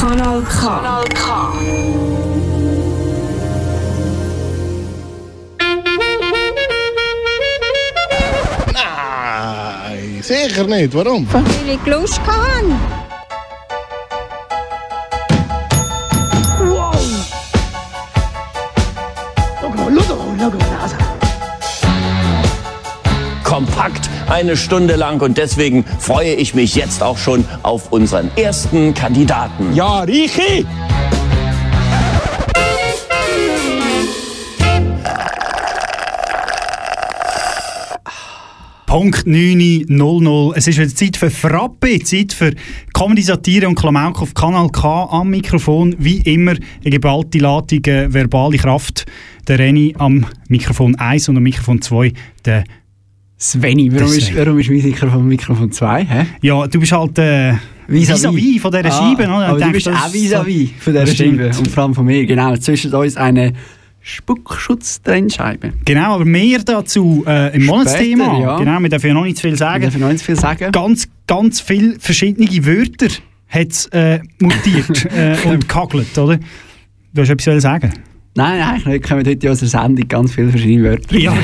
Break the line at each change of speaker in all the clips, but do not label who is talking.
Kanal K. Kanal K.
Nein, sicher nicht. Warum?
Weil ich Lust hatte.
kompakt eine Stunde lang und deswegen freue ich mich jetzt auch schon auf unseren ersten Kandidaten.
Ja, Richi!
Punkt 9.00. Es ist wieder Zeit für Frappe, Zeit für Comedy, Satire und Klamauk auf Kanal K am Mikrofon. Wie immer eine geballte Ladung äh, verbale Kraft. Der Reni am Mikrofon 1 und am Mikrofon 2 der
Sveni, warum ist, warum ist mein Mikrofon Mikrofon 2? Hä?
Ja, du bist halt äh,
Vis-à-vis.
vis-à-vis von dieser Scheibe. oder?
Ah, aber du bist auch vis-à-vis von dieser. Scheibe. Und vor allem von mir, genau. Zwischen uns eine Spuckschutztrennscheibe.
Genau, aber mehr dazu äh, im
Später,
Monatsthema.
ja.
Genau, wir dürfen ja noch nicht zu viel sagen.
darf noch nicht viel sagen.
Ganz, ganz viele verschiedene Wörter hat es äh, mutiert äh, und gehagelt, oder? Du hast etwas sagen?
Nein, eigentlich nicht. Kommen heute in unserer Sendung ganz viele verschiedene Wörter.
Ja,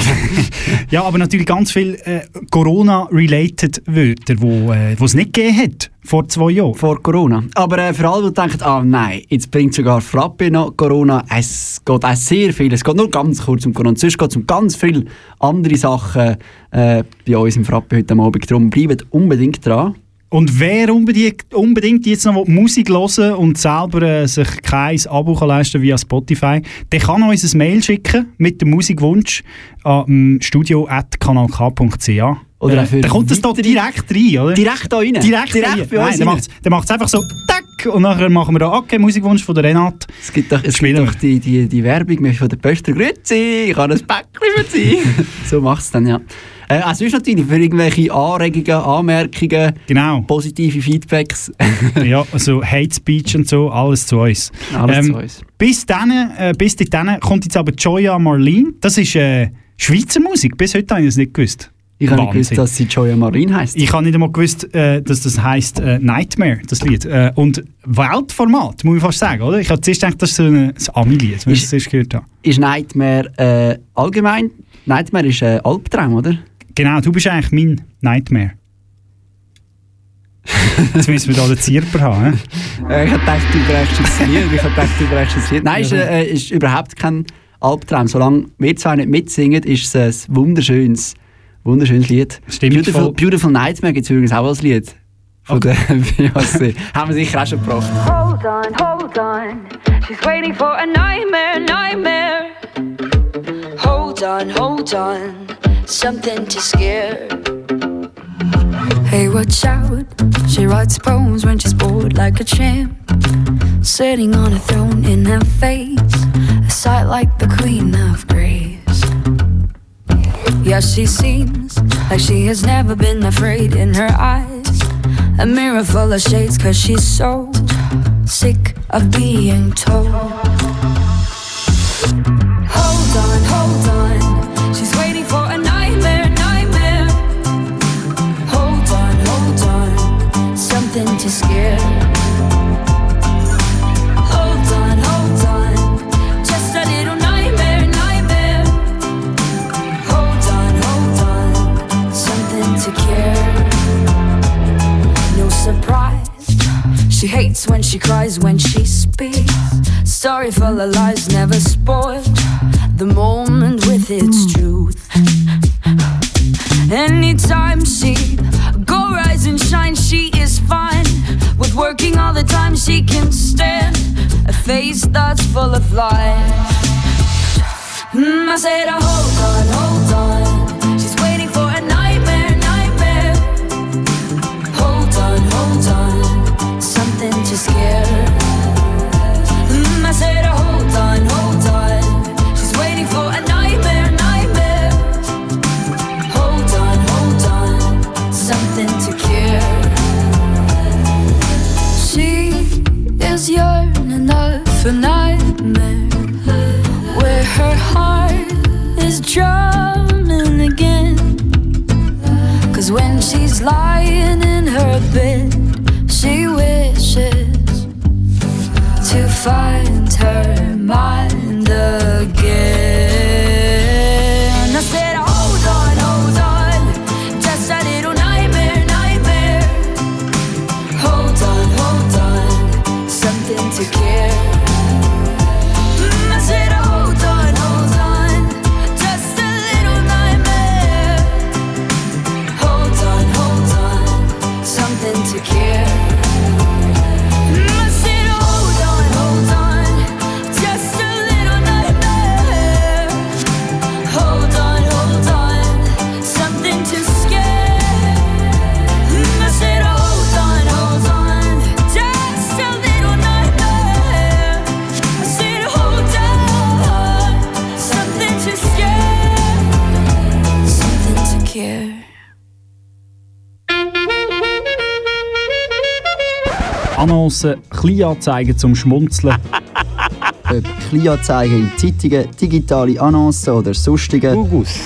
ja aber natürlich ganz viele äh, Corona-related Wörter, wo äh, es nicht gegeben hat vor zwei Jahren.
Vor Corona. Aber äh, für alle, die denken, ah nein, jetzt bringt sogar Frappe noch Corona, es geht auch sehr viel. Es geht nur ganz kurz um Corona. Sonst geht es um ganz viele andere Sachen äh, bei uns im Frappe heute Abend. Darum bleibt unbedingt dran.
Und wer unbedingt, unbedingt jetzt noch Musik hören und selber äh, sich kein Abo leisten via Spotify, der kann uns ein Mail schicken mit dem Musikwunsch an studio.kanalk.ch.
Oder für
dann kommt das da direkt rein, oder?
Direkt da rein.
Direkt,
Direkt bei uns
Nein, der
rein.
macht's- der macht es einfach so, tack, und nachher machen wir da, okay, Musikwunsch von der Renate.
Es gibt doch, es gibt doch die, die, die Werbung von der Pöster Grüezi, ich habe ein Päckchen für Sie. so macht es dann, ja. Äh, also sonst natürlich für irgendwelche Anregungen, Anmerkungen,
Genau.
positive Feedbacks.
ja, also Hate Speech und so, alles zu uns.
Alles zu uns.
Bis dann, äh, bis dahin kommt jetzt aber Joya Marlene. Das ist äh, Schweizer Musik. Bis heute habe ich es nicht gewusst.
Ich habe nicht gewusst, dass sie Joya Marin heisst.
Ich habe nicht einmal gewusst, äh, dass das heisst äh, Nightmare, das Lied. Äh, und Weltformat, muss ich fast sagen, oder? Ich habe zuerst gedacht, das ist so ein, ein Ami-Lied, wenn ich
Ist-
es zuerst gehört habe.
Ist Nightmare äh, allgemein? Nightmare ist äh, Albtraum, oder?
Genau, du bist eigentlich mein Nightmare. Jetzt müssen wir da den Zierper haben. hä?
Äh, ich habe gedacht, du brechst jetzt das Lied. Ich habe gedacht, du brechst das Lied. Nein, ist, äh, ist überhaupt kein Albtraum. Solange wir zwei nicht mitsingen, ist es ein wunderschönes, wunderschönes Lied.
Stimmt
Beautiful,
voll.
Beautiful Nightmare gibt es übrigens auch als Lied. Von der Beyoncé. Haben wir sicher auch schon gebracht.
Hold on, hold on. She's waiting for a nightmare, nightmare. Hold on, hold on. Something to scare. Hey, watch out. She writes poems when she's bored like a champ. Sitting on a throne in her face. A sight like the queen of grace. Yeah, she seems like she has never been afraid in her eyes. A mirror full of shades, cause she's so sick of being told. Story full of lies, never spoiled. The moment with its truth. Anytime she go rise and shine, she is fine. With working all the time, she can stand a face that's full of life. Mm, I said, hold on, hold on. For nightmare where her heart is drumming again. Cause when she's lying in her bed, she wishes to find her mind again.
Annoncen, Kleinanzeigen zum Schmunzeln.
Ob Kleinanzeigen in Zeitungen, digitale Annoncen oder sonstige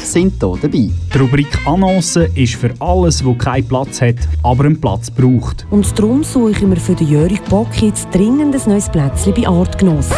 sind hier dabei.
Die Rubrik Annoncen ist für alles, wo keinen Platz hat, aber einen Platz braucht.
Und darum suche ich mir für den Jörg Bock jetzt dringend ein neues Plätzchen bei Artgenossen.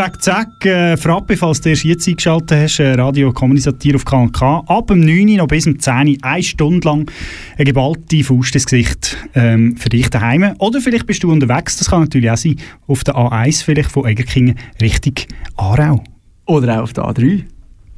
Zack, zack, äh, Frappe, falls du erst jetzt eingeschaltet hast, äh, Radio Kommunisatier auf Kanal K. Ab dem 9 Uhr noch bis zum 10 Uhr, eine Stunde lang, eine geballte Faust ins Gesicht ähm, für dich daheim. Oder vielleicht bist du unterwegs, das kann natürlich auch sein, auf der A1 vielleicht von Egerkingen Richtung Aarau.
Oder auch auf der A3.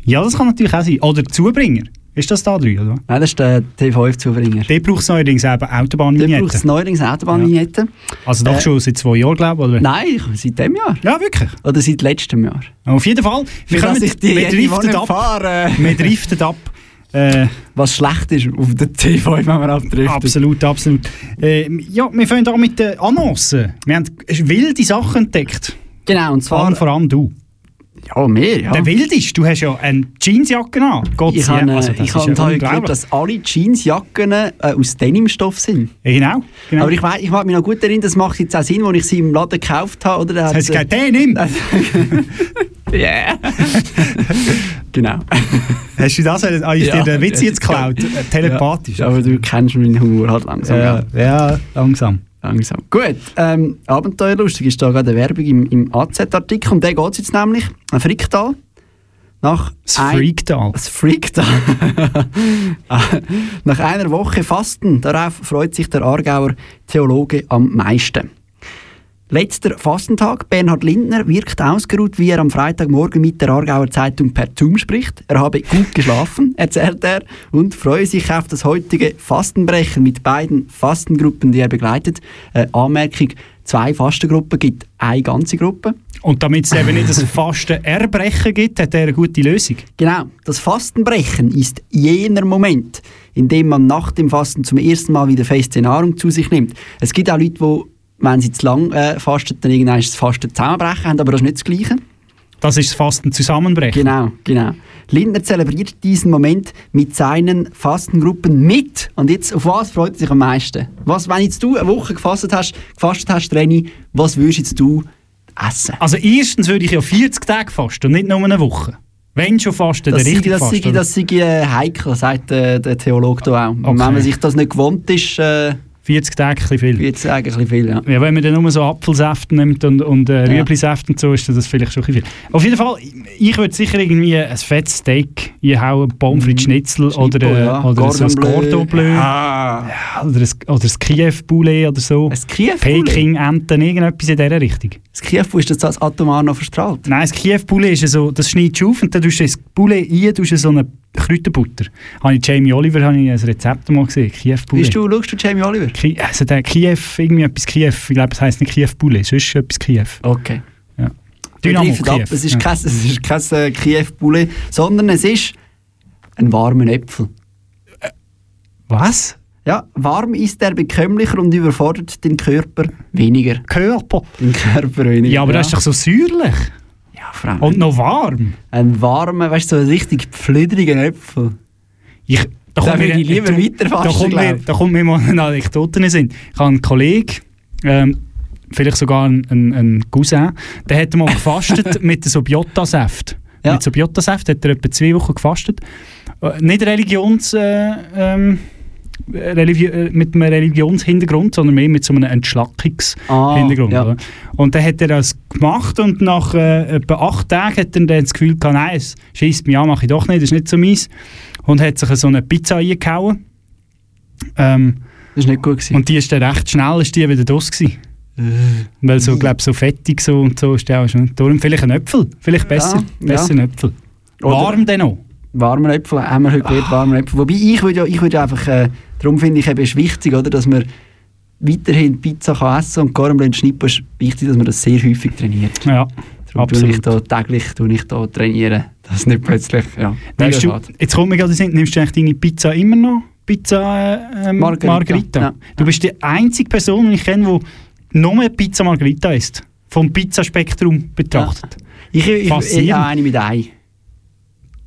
Ja, das kann natürlich auch sein. Oder Zubringer. Ist das da drin, oder?
Nein, das ist der T5-Zubringer.
Der braucht neuerdings eben
Der braucht neuerdings Autobahnvignette.
Also doch
Äh,
schon seit zwei Jahren, glaube ich, oder?
Nein, seit dem Jahr.
Ja, wirklich.
Oder seit letztem Jahr.
Auf jeden Fall. Wir,
dass ich die
wir driften ab.
fahre.
Wir driften ab. Äh,
Was schlecht ist auf der T5, wenn man abtrifft.
absolut, absolut. Äh, ja, wir fangen an mit den Annoncen. Wir haben wilde Sachen entdeckt.
Genau, und zwar...
Allen voran du.
Ja, mehr, ja.
Der wildeste, du hast ja eine Jeansjacke an. Gott
Ich
sei
habe,
Dank.
also, ich
ist
habe
ja
ja gehört, dass alle Jeansjacken äh, aus Denimstoff sind.
Ja, genau. genau.
Aber ich, ich mag mich noch gut erinnern, das macht jetzt auch Sinn, als ich sie im Laden gekauft habe. Oder? Da
das heißt,
sie-
den nimm.
Yeah. genau.
Hast du das? Habe ich
Ja,
dir den Witz jetzt
ist
geklaut? Äh, Telepathisch.
Ja, aber du kennst meinen Humor halt langsam.
ja, ja, langsam.
Langsam. Gut, ähm, Abenteuerlustig ist da gerade eine Werbung im, im AZ-Artikel. Um den geht es jetzt nämlich. Ein Fricktal. Nach
Das
ein-
Freaktal.
Das Freaktal. Nach einer Woche Fasten, darauf freut sich der Aargauer Theologe am meisten. Letzter Fastentag. Bernhard Lindner wirkt ausgeruht, wie er am Freitagmorgen mit der Aargauer Zeitung per Zoom spricht. Er habe gut geschlafen, erzählt er, und freue sich auf das heutige Fastenbrechen mit beiden Fastengruppen, die er begleitet. Äh, Anmerkung, zwei Fastengruppen gibt eine ganze Gruppe.
Und damit es eben nicht das faste Erbrechen gibt, hat er eine gute Lösung.
Genau, das Fastenbrechen ist jener Moment, in dem man nach dem Fasten zum ersten Mal wieder feste Nahrung zu sich nimmt. Es gibt auch Leute, die, wenn sie zu lang äh, fasten, dann irgendwann das Fasten zusammenbrechen haben, aber das ist nicht das Gleiche.
Das ist das Fasten zusammenbrechen.
Genau, genau. Lindner zelebriert diesen Moment mit seinen Fastengruppen mit. Und jetzt, auf was freut er sich am meisten? Was, wenn jetzt du eine Woche gefastet hast, gefastet hast, Reni, was würdest jetzt du essen?
Also erstens würde ich ja 40 Tage fasten und nicht nur eine Woche. Wenn schon fasten,
Das
dann
sei,
richtig
das, sei,
fasten.
das sei äh, heikel, sagt äh, der Theologe da auch. Und
Okay.
wenn man sich das nicht gewohnt ist, äh,
40 Tage, ein bisschen viel.
wird es eigentlich ein bisschen viel. Ja.
Ja, wenn man dann nur so Apfelsäfte nimmt und, und äh,
Ja.
Rüeblisäfte und so, ist das vielleicht schon ein bisschen viel. Auf jeden Fall, ich würde sicher irgendwie ein fettes Steak einhauen, Pommes frites Schnitzel oder, äh,
ja.
oder so ein
Cordon Bleu. Ah.
Ja, oder ein, oder ein Kiew-Poulet oder so.
Ein Kiew
Peking-Enten, irgendetwas in dieser Richtung.
Das Kiew ist das als atomar noch verstrahlt.
Nein, das Kiew-Poulet ist so, das schneidest du auf und dann tust du das Poulet rein, tust du so eine Kräuterbutter. Habe ich Jamie Oliver habe ich ein Rezept mal gesehen, Kiew-Poulet.
Bist du, schaust du Jamie Oliver?
Ki also der Kiew, irgendwie etwas Kiew, ich glaube, es heisst nicht Kiew-Poulet, sonst etwas Kiew.
Okay.
Dynamo
Wir greifen ab. Es ist
ja.
kein, es ist kein äh, sondern es ist ein warmer Äpfel.
Was?
Ja, warm ist er bekömmlicher und überfordert den Körper weniger.
Körper?
Den Körper weniger.
Ja, aber das ist doch so säuerlich.
Ja, Frau.
Und noch warm.
Ein warmer, weißt du, so richtig pflüdrigen Äpfel.
Ich, da, kommt mir-
ich lieber
da-
weiter fasten,
da kommt, mir, da kommt mir mal eine Anekdote in Sinn. Ich habe einen Kollegen, ähm, vielleicht sogar einen, einen, einen Cousin, der hat mal gefastet mit so Biotasaft.
Ja.
Mit so Biotasaft hat er etwa zwei Wochen gefastet. Äh, nicht religions... Äh, ähm, Religi äh, mit einem Religionshintergrund, sondern mehr mit so einem Entschlackungshintergrund.
Ah, ja.
Und dann hat er das gemacht und nach äh, etwa acht Tagen hat er dann das Gefühl gehabt, nein, es schießt mich an, mache ich doch nicht, das ist nicht so meins. Und hat sich so eine Pizza eingehauen. Ähm,
Das war nicht gut. Gewesen.
und die ist dann recht schnell ist die wieder draus gewesen.
Äh.
Weil so, glaube so fettig so und so ist der auch schon. Darum vielleicht ein Äpfel, vielleicht besser,
Ja,
besser ein Äpfel. Warm dann noch.
Warmen Äpfel, haben wir heute gelernt, warme Äpfel. Wobei ich würde ja, ich würde einfach, äh, darum finde ich eben, ist wichtig, oder, dass man weiterhin Pizza kann essen und Garnblend Schnippen ist wichtig, dass man das sehr häufig trainiert.
Ja,
Darum tue ich
absolut.
da täglich tue ich da trainieren, dass nicht plötzlich, ja,
du, jetzt kommt mir gerade Sinn, nimmst du eigentlich deine Pizza immer noch? Pizza äh, ähm,
Margherita,
Margherita?
ja.
Du bist die einzige Person, die ich kenne, die nur Pizza Margherita isst. Vom Pizzaspektrum betrachtet.
Ich, ich, ich, ich habe eine mit Ei.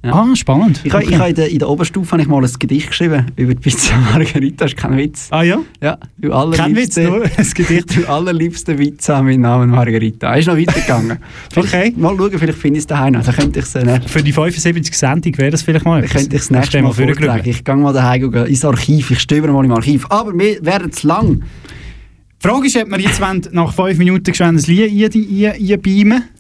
Ja.
Ah, spannend.
Ich,
Okay.
ich habe in, der, in der Oberstufe habe ich mal ein Gedicht geschrieben über die Pizza Margherita, das ist kein Witz.
ah ja?
Ja, du
Kein Witz, nur ein Gedicht.
du allerliebste Pizza mit Namen Margherita. Er ist noch weitergegangen.
Okay.
Mal schauen, vielleicht finde ich es daheim noch. Dann könnte ich es äh,
Für die 75 Sendung wäre das vielleicht mal
Dann
etwas.
könnte ich das
Hast du
nächste
den
Mal vortragen. Ich gehe mal daheim gehen, ins Archiv, ich stöbere mal im Archiv. Aber wir werden zu lang.
Die Frage ist, ob wir jetzt nach 5 Minuten ein Lied ein-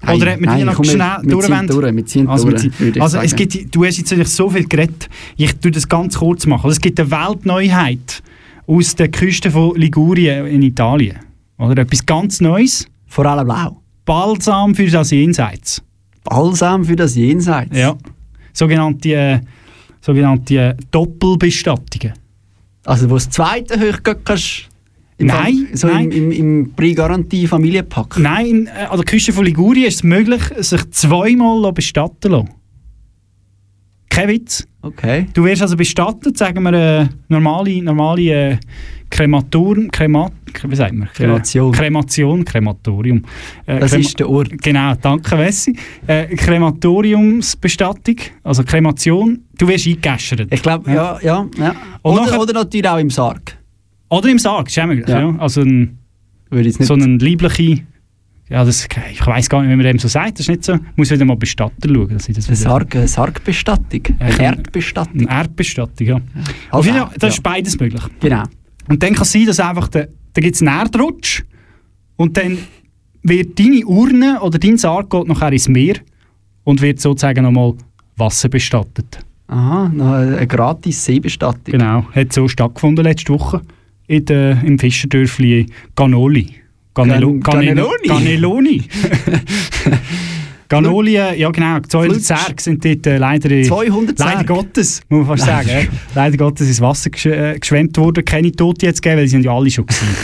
ein- einbeamen Oder hat man die
Nein,
noch
komm, wir-
schnell
wir ziehen
durchwollen?
durch, wir ziehen
Also,
durch,
ziehen- also es gibt, du hast jetzt natürlich so viel geredet. Ich tue das ganz kurz machen. Also es gibt eine Weltneuheit aus der Küste von Ligurien in Italien. Oder etwas ganz Neues.
Vor allem blau.
Balsam für das Jenseits.
Balsam für das Jenseits.
Ja. Sogenannte, äh, sogenannte äh, Doppelbestattungen.
Also, wo das zweite hoch kannst. Im
Nein,
Fall- so
nein.
im, im, im Pre-Garantie Familienpack.
Nein, an der Küste von Ligurien ist es möglich, sich zweimal bestatten zu lassen. Kein Witz.
Okay.
Du wirst also bestattet, sagen wir, äh, normale, normale äh, Krematur, Krema, wie sagt man?
Kremation.
Kremation, Krematorium. Äh,
Das
Krema-
ist der Ort.
Genau, danke Wessi. Äh, Krematoriumsbestattung, also Kremation. Du wirst eingegeschert.
Ich glaube, ja, ja. ja.
Und
Oder,
nachher-
oder natürlich auch im Sarg.
Oder im Sarg, ist auch möglich. Ja.
Ja.
Also ein, so ein liebliche... Ja, das, ich weiß gar nicht, wie man dem so sagt. Das ist nicht so. Muss wieder mal Bestatter schauen, dass ich das
eine Sarg, eine Sargbestattung. Eine. Erdbestattung.
Eine Erdbestattung, ja. Auf
Also,
jeden Fall, das ist beides möglich.
Genau.
Und dann kann es sein, dass einfach der, da gibt es einen Erdrutsch und dann wird deine Urne oder dein Sarg geht nachher ins Meer und wird sozusagen nochmal Wasser bestattet.
Aha, eine gratis Seebestattung.
Genau, hat so stattgefunden letzte Woche in der, im Fischerdörfli Ganoli. Ganelo,
Gan-
Ganelo,
Ganeloni?
Ganoli, ja genau, 200 Särge sind dort äh, leider... in-
200
Leider? Gottes, muss man fast sagen. ja. Leider Gottes ins Wasser gesch äh, geschwemmt worden. Keine Tote jetzt gegeben, weil sie sind ja alle schon gewesen.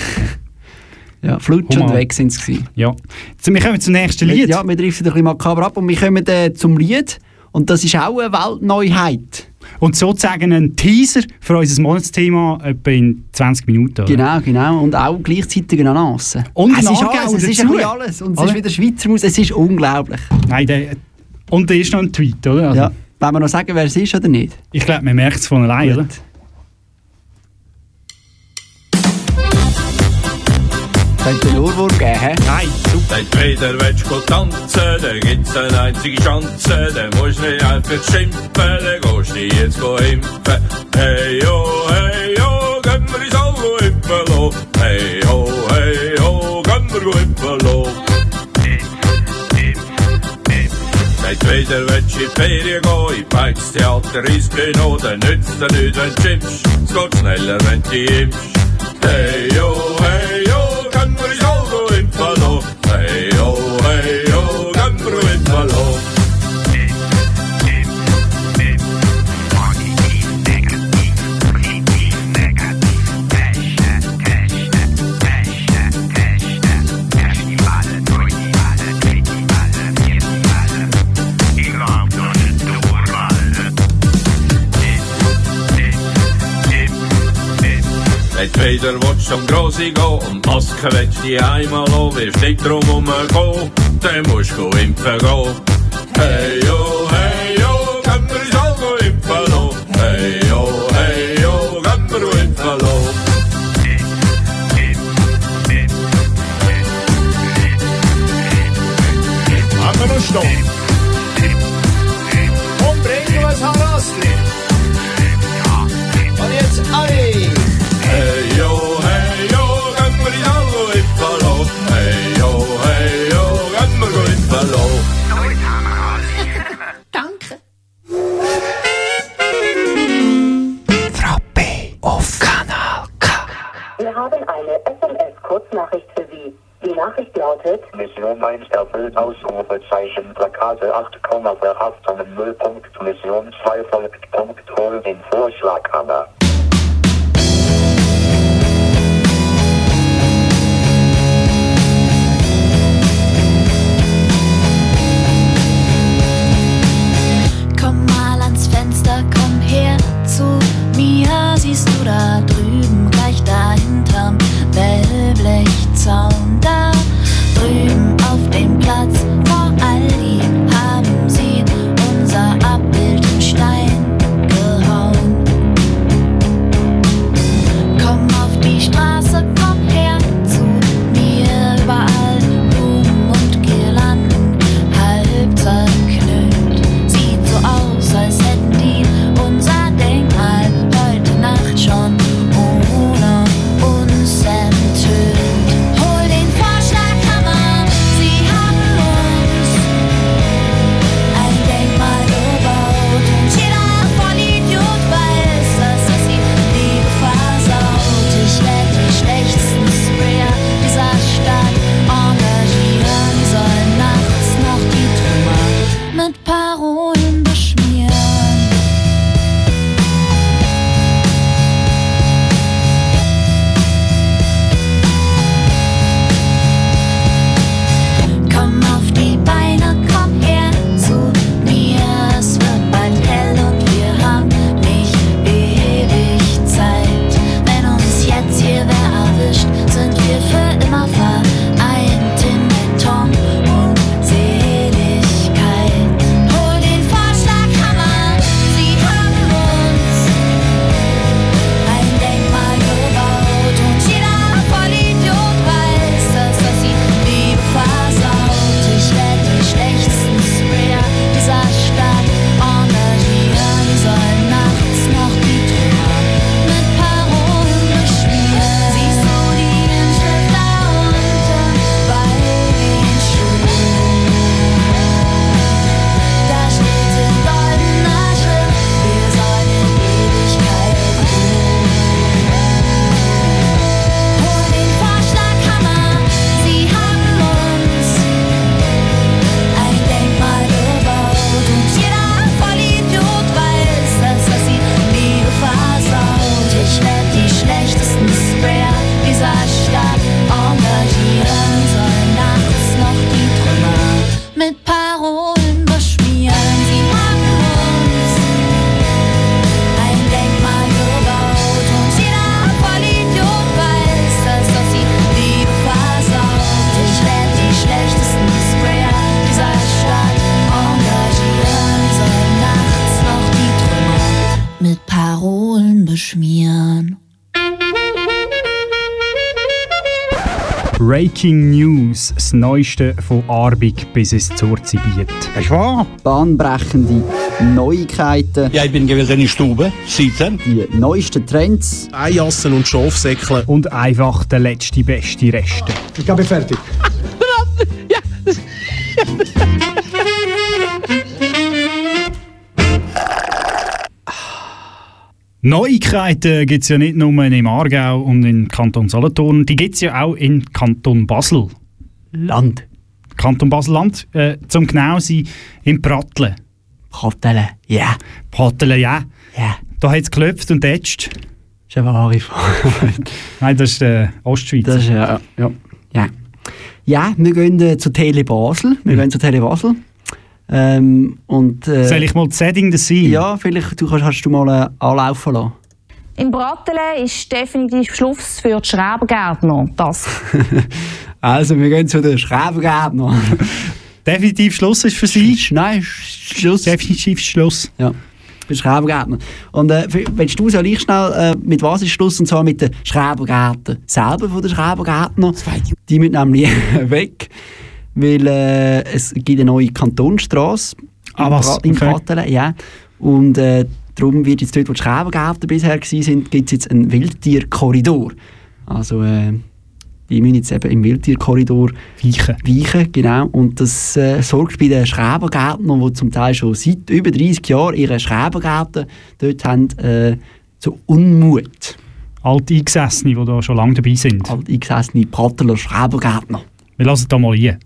Ja, flutsch und weg sind sie.
ja. Jetzt, wir kommen zum nächsten Lied.
Ja, wir driften ein bisschen makaber ab und wir kommen äh, zum Lied. Und das ist auch eine Weltneuheit.
Und sozusagen ein Teaser für unser Monatsthema etwa in 20 Minuten. Oder?
Genau, genau. Und auch gleichzeitig eine Anase.
Und
es ist alles, es ist ein bisschen alles. Und es ist wieder Schweizer Musik. Es ist unglaublich.
Nein, der, und da ist noch ein Tweet, oder? Also,
Ja. Wollen wir noch sagen, wer es ist oder nicht?
Ich glaube, man merkt es von allein, oder?
Könnte einen Ohrwurm geben, hä?
Nein, super.
Wenn wieder willst du tanzen, dann gibt's eine einzige Chance. Dann musst du nicht einfach schimpfen, dann gehst du jetzt impfen. Hey yo, hey yo, gehen wir ins go impfen lo. Hey ho, hey ho, gehen wir impfen lo. Wenn wieder willst du in die Ferien gehen, in Bikes, Theater, ins Kino, dann nützt dir nichts, wenn du schimpfst. Es geht schneller, wenn du impfst. Hey yo, Du wieder willst zum Grossi gehen und Maske willst du die einmal haben, wirst nicht drum rumgehen, dann musst du impfen gehen. Hey yo, hey yo, gehen wir ins All go impfen lo. Hey yo, hey yo, gehen wir go impfen lo.
Haben wir Stoff? Und bringen wir ein Harasli. Und jetzt
Hallo.
Breaking News, das Neueste von Arbig bis ins Zurzibiet.
Ist wahr?
Bahnbrechende Neuigkeiten,
Ja, ich bin gewesen in Stube, sitzen.
die neuesten Trends,
Eijassen und Schafsäckle.
Und einfach der letzte beste Reste.
Ich bin fertig.
Neuigkeiten gibt es ja nicht nur im Aargau und im Kanton Solothurn, die gibt es ja auch im Kanton Basel.
Land,
Kanton Basel-Land, äh, zum genau sein, im Pratteln.
Kartellen, ja,
Pratteln, ja.
ja.
Da hat es geklopft und tätscht.
ist eine wahre Frage.
Nein, das ist äh, Ostschweiz.
Das ist ja, ja, ja. Ja, wir gehen äh, zu Tele Basel. Wir gehen zu Tele Basel. Ähm, und, äh,
Soll ich mal das Setting das sein?
Ja, vielleicht du kannst, hast du mal äh, anlaufen lassen.
In Brattelen ist definitiv Schluss für die Schrebergärtner. Das.
Also, wir gehen zu den Schrebergärtner.
Definitiv Schluss ist für Sie?
Nein, Schluss.
Definitiv Schluss.
Ja, für Schrebergärtner. Und äh, willst du soll ich schnell, äh, mit was ist Schluss? Und zwar mit den Schrebergärten selber von den Schrebergärtner. Die müssen nämlich weg, weil äh, es gibt eine neue Kantonstrasse
Ah,
im
was? Okay.
Brattelen, ja. Und äh, darum wird jetzt dort, wo die Schrebergärten bisher waren, gibt es jetzt einen Wildtierkorridor. Also, äh, Die müssen jetzt eben im Wildtierkorridor
weichen.
weichen genau. Und das äh, sorgt bei den Schrebergärtnern, die zum Teil schon seit über 30 Jahren ihre Schrebergärten dort haben, äh, zu Unmut.
Alte Eingesessene, die da schon lange dabei sind.
Alte eingesessene Prattler Schrebergärtner.
Wir lassen da mal rein.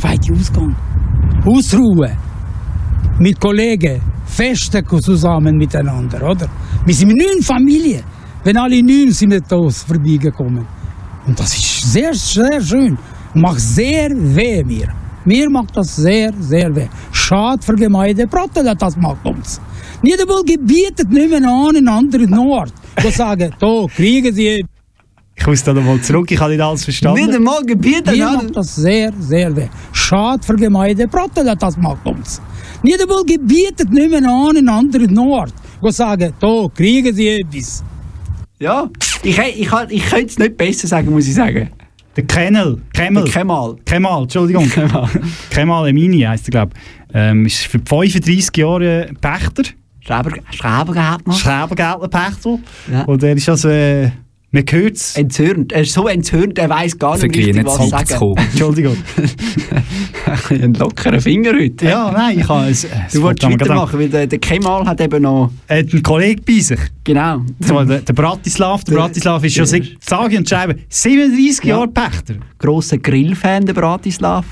Zweiter Ausgang. Ausruhen. Mit Kollegen. Festen zusammen miteinander, oder? Wir sind neun Familien. Wenn alle neun sind wir da vorbeigekommen. Und das ist sehr, sehr schön. Macht sehr weh mir. Mir macht das sehr, sehr weh. Schade für Gemeinde Prattler, das macht uns. Einmal gebietet nicht mehr an einen anderen Ort. Die sagen, da kriegen sie
Ich muss da nochmal zurück, ich habe nicht alles verstanden.
Nicht einmal gebietet
Mir macht das sehr, sehr weh. Schade für die Gemeinde Prattler, das macht uns. Nicht einmal gebietet nicht mehr an einen anderen Ort. Die sagen, da kriegen sie etwas.
Ja, ich, ich, ich, ich könnte es nicht besser sagen, muss ich sagen.
Der Kennel, Kemmel.
Der Kemal.
Kemal, Entschuldigung.
Kemal.
Kemal Emini heisst er, glaube ich. Ähm, ist für 35 Jahre Pächter.
Schreber, Schrebergärtner.
Schrebergärtnerpächter.
Ja.
Und er ist also, äh, man hört es.
Entzürnt. Er ist so entzürnt, er weiß gar nicht richtig, was
halb's
sagen.
Entschuldigung.
Ein lockerer Finger heute.
Ja, nein, ich habe es. es
Du wolltest weitermachen, weil der, der Kemal hat eben noch...
Er hat einen Kollegen bei sich.
Genau.
So, der, der Bratislav. Der Bratislav ist schon seit sage und schreibe 37
Ja.
Jahre Pächter.
Grosser Grillfan, der Bratislav.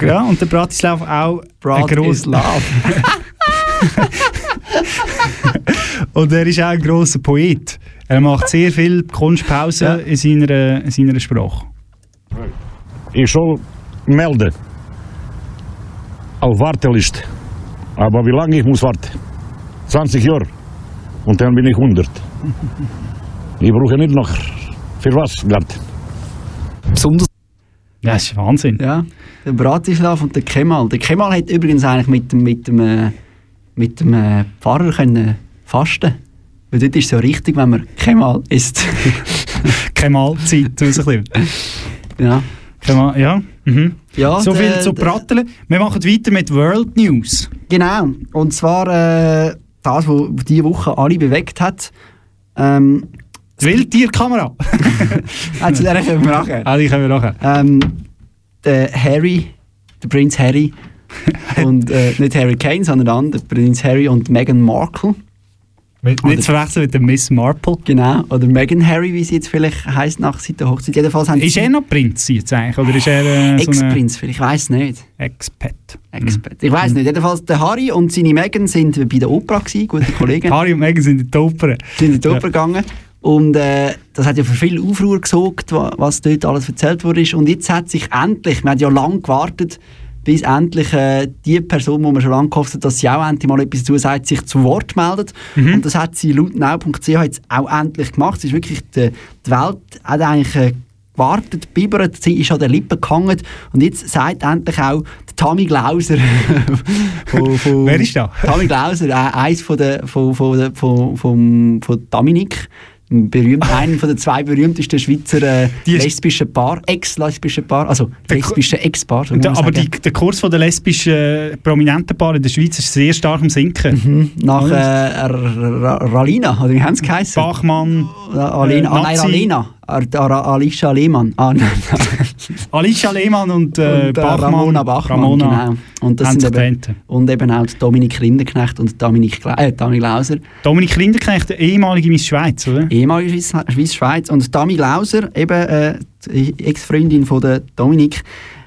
Ja, und der Bratislav auch.
Bratislav.
Und er ist auch ein grosser Poet. Er macht sehr viel Kunstpausen in, seiner, in seiner Sprache.
Ich soll melden. Auf Warteliste. Aber wie lange ich muss warten? 20 Jahre. Und dann bin ich 100. Ich brauche nicht noch für was warten.
Besonders.
Ja, das ist Wahnsinn.
Ja, der Bratislav und der Kemal. Der Kemal hat übrigens eigentlich mit dem, mit dem, äh, mit dem äh, Pfarrer können fasten Weil dort ist es so richtig, wenn man Kemal isst.
Kemal-Zeit rausnehmen.
ja.
Kemal, ja. Mhm.
Ja,
so viel zu Pratteln. Wir machen weiter mit World News.
Genau. Und zwar äh, das, was diese Woche alle bewegt hat. Ähm,
die Wildtierkamera.
zu der können wir nachher.
Ah, die können wir nachher.
Ähm, der Harry, der Prinz Harry und äh, nicht Harry Kane, sondern der andere, Prinz Harry und Meghan Markle.
Nicht zu verwechseln mit der Miss Marple.
Genau, oder Meghan Harry, wie sie jetzt vielleicht heisst nach der Hochzeit. Jedenfalls haben
Ist er noch Prinz jetzt eigentlich? Oder ist er äh, so
Ex-Prinz, vielleicht, ich weiß nicht.
Expat?
Expat. Ich weiß nicht. Jedenfalls der Harry und seine Meghan sind bei der gewesen, gute Kollegen.
Harry und Meghan sind in die Oper.
sind in die Oper gegangen. Und äh, das hat ja für viel Aufruhr gesorgt, wa- was dort alles erzählt wurde. Und jetzt hat sich endlich, wir haben ja lange gewartet, bis endlich äh, die Person, wo man schon lange gehofft hat, dass sie auch endlich mal etwas dazu sagt, sich zu Wort meldet. Und das hat sie laut now.ch jetzt auch endlich gemacht. Es ist wirklich, die, die Welt hat eigentlich äh, gewartet, bibbert, sie ist an den Lippen gehangen und jetzt sagt endlich auch der Tammy Glauser von, von,
Wer ist da?
Tammy Glauser, äh, eins von der, von, von, von, von, von Dominik, berühmt, einer von den zwei berühmtesten Schweizer äh, lesbischen Paar, ex-lesbischen Paar, also lesbische Ex-Paar. so
aber die, der Kurs von der lesbischen äh, prominenten Paare in der Schweiz ist sehr stark am Sinken.
Nach äh, Ralina, oder wie haben sie geheißen?
Bachmann,
Alena, ah, nein,
Nazi.
Alena. Ar- Ar- Alicia Lehmann. Ah.
Alicia Lehmann und, äh,
und, äh,
Bachmann.
Ramona Bachmann,
Ramona
genau. Und, das sind eben, und eben auch Dominik Rinderknecht und Dominik, äh, Dami Glauser.
Dominik Rinderknecht, der ehemalige Miss Schweiz, oder?
ehemalige Schweiz, Schweiz-Schweiz. Und Dami Glauser, eben äh, Ex-Freundin von der Dominik,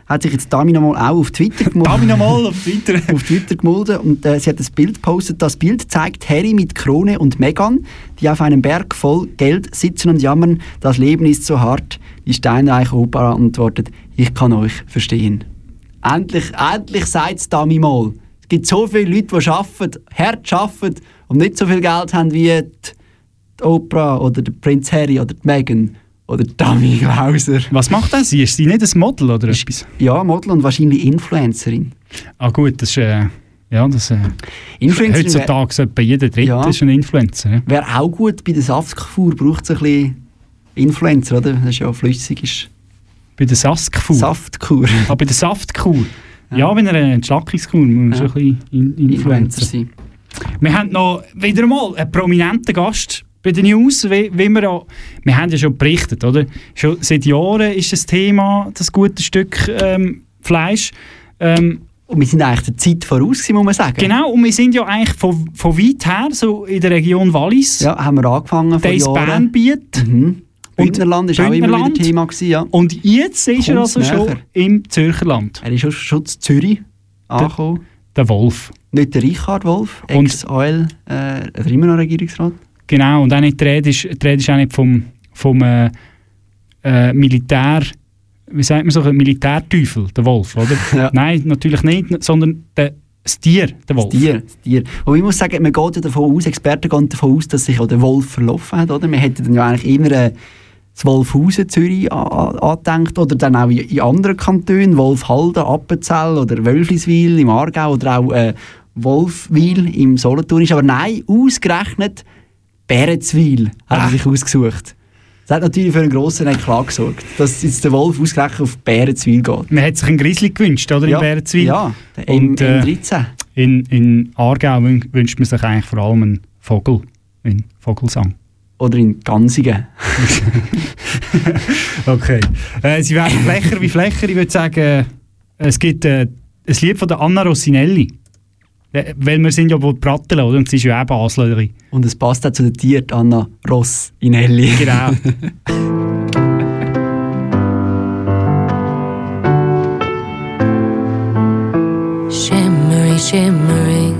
hat sich jetzt Dami nochmal auch auf Twitter gemeldet.
Dami nochmal auf Twitter.
auf Twitter gemeldet und äh, sie hat das Bild gepostet. Das Bild zeigt Harry mit Krone und Meghan, die auf einem Berg voll Geld sitzen und jammern, das Leben ist so hart. Die steinreiche Oper antwortet, ich kann euch verstehen. Endlich, endlich sagt es Dami mal. Es gibt so viele Leute, die arbeiten, hart arbeiten und nicht so viel Geld haben wie die, die Oprah oder der Prinz Harry oder die Meghan oder die Dami Glauser.
Was macht das? Sie? Ist sie nicht ein Model oder etwas?
Ja, Model und wahrscheinlich Influencerin.
Ah gut, das ist... Äh, ja, das... Äh,
Influencerin
heutzutage so etwa jeder Dritte
Ja.
ist ein Influencer. Ja?
Wäre auch gut, bei der Saftfuhr braucht es ein bisschen Influencer, oder? Das ist ja flüssig. Ist
Bei der Saftkur?
Saftkur.
Ah, bei der Saftkur. Ja, bei einer Entschlackungskur muss
Ja.
ein bisschen in Influencer
sein.
Wir haben noch wieder mal einen prominenten Gast bei den News, wie, wie wir, auch, wir haben ja schon berichtet, oder? Schon seit Jahren ist das Thema, das gute Stück ähm, Fleisch. Ähm,
und wir sind eigentlich der Zeit voraus, muss man sagen.
Genau, und wir sind ja eigentlich von, von weit her, so in der Region Wallis.
Ja, haben wir angefangen vor
Das
Jahren.
Bernbiet.
Mhm. Bündnerland ist auch immer wieder
Bündnerland.
Thema gewesen, ja.
Und jetzt ist er
Kommt's
also schon
näher.
im Zürcherland.
Er ist schon schon zu Zürich angekommen.
Der Wolf.
Nicht der Richard Wolf, Ex-AL, äh, immer noch Regierungsrat.
Genau, und auch nicht, die Rede ist, die Rede ist auch nicht vom, vom äh, äh, Militär, wie sagt man so, Militärteufel, der Wolf, oder? Nein, natürlich nicht, sondern der, das Tier, der Wolf.
Das Tier, das Tier. Und ich muss sagen, man geht ja davon aus, Experten gehen davon aus, dass sich auch der Wolf verlaufen hat, oder? Man hätte dann ja eigentlich immer äh, das Wolfhausen, Zürich angedenkt, oder dann auch in, in anderen Kantonen, Wolfhalden, Appenzell oder Wölfliswil im Aargau oder auch äh, Wolfwil im Solothurn ist. Aber nein, ausgerechnet Bärenzwil hat er sich ausgesucht. Das hat natürlich für einen grossen Eklat gesorgt, dass jetzt der Wolf ausgerechnet auf Bärenzwil geht.
Man hat sich einen Grizzly gewünscht, oder?
Ja,
In Bärenzwil.
ja, der
Und, äh,
M13.
In, in Aargau wün- wünscht man sich eigentlich vor allem einen Vogel, einen Vogelsang.
Oder in Gansigen.
Okay. Äh, sie werden Flächer wie Flächer. Ich würde sagen, äh, es gibt äh, ein Lied von der Anna Rossinelli. Äh, Weil wir sind ja wohl Pratteln, oder? Und sie ist ja auch Baslerin.
Und es passt auch zu der Tier Anna Ross in Elli.
Genau.
Shimmering, shimmering,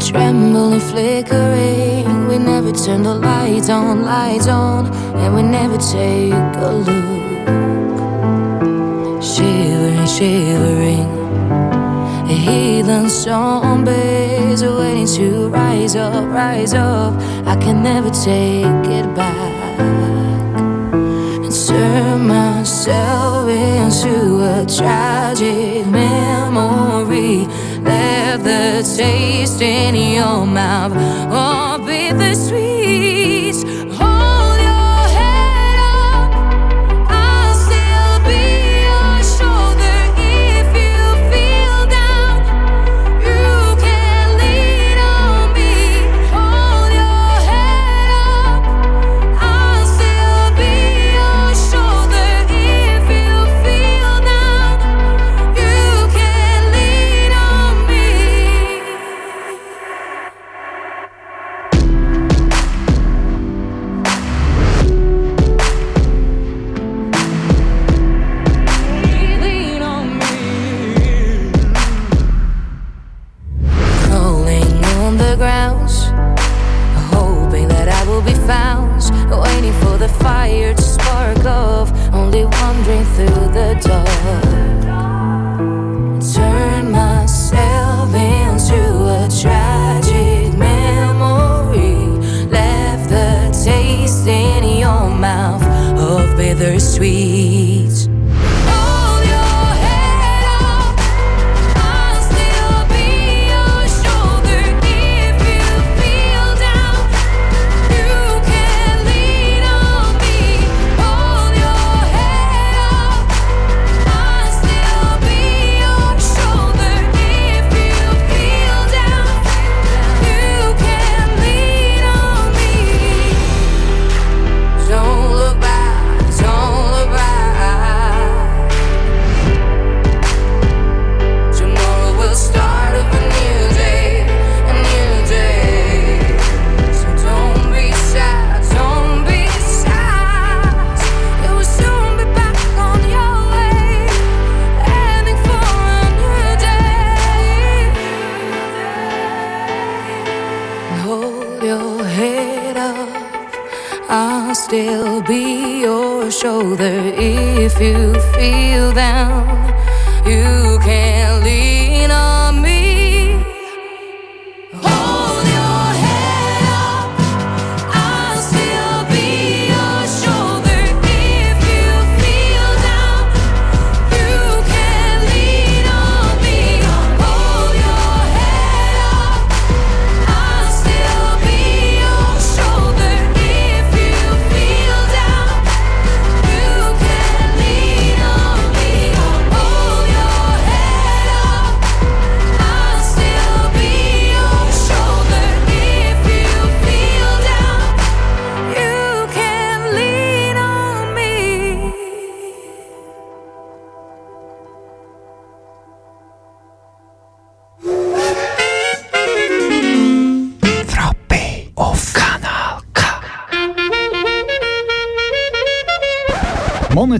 trembling, flickering. We never turn the lights on, lights on, and we never take a look. Shivering, shivering, heathen zombies waiting to rise up, rise up. I can never take it back and turn myself into a tragic memory. Left the taste in your mouth, oh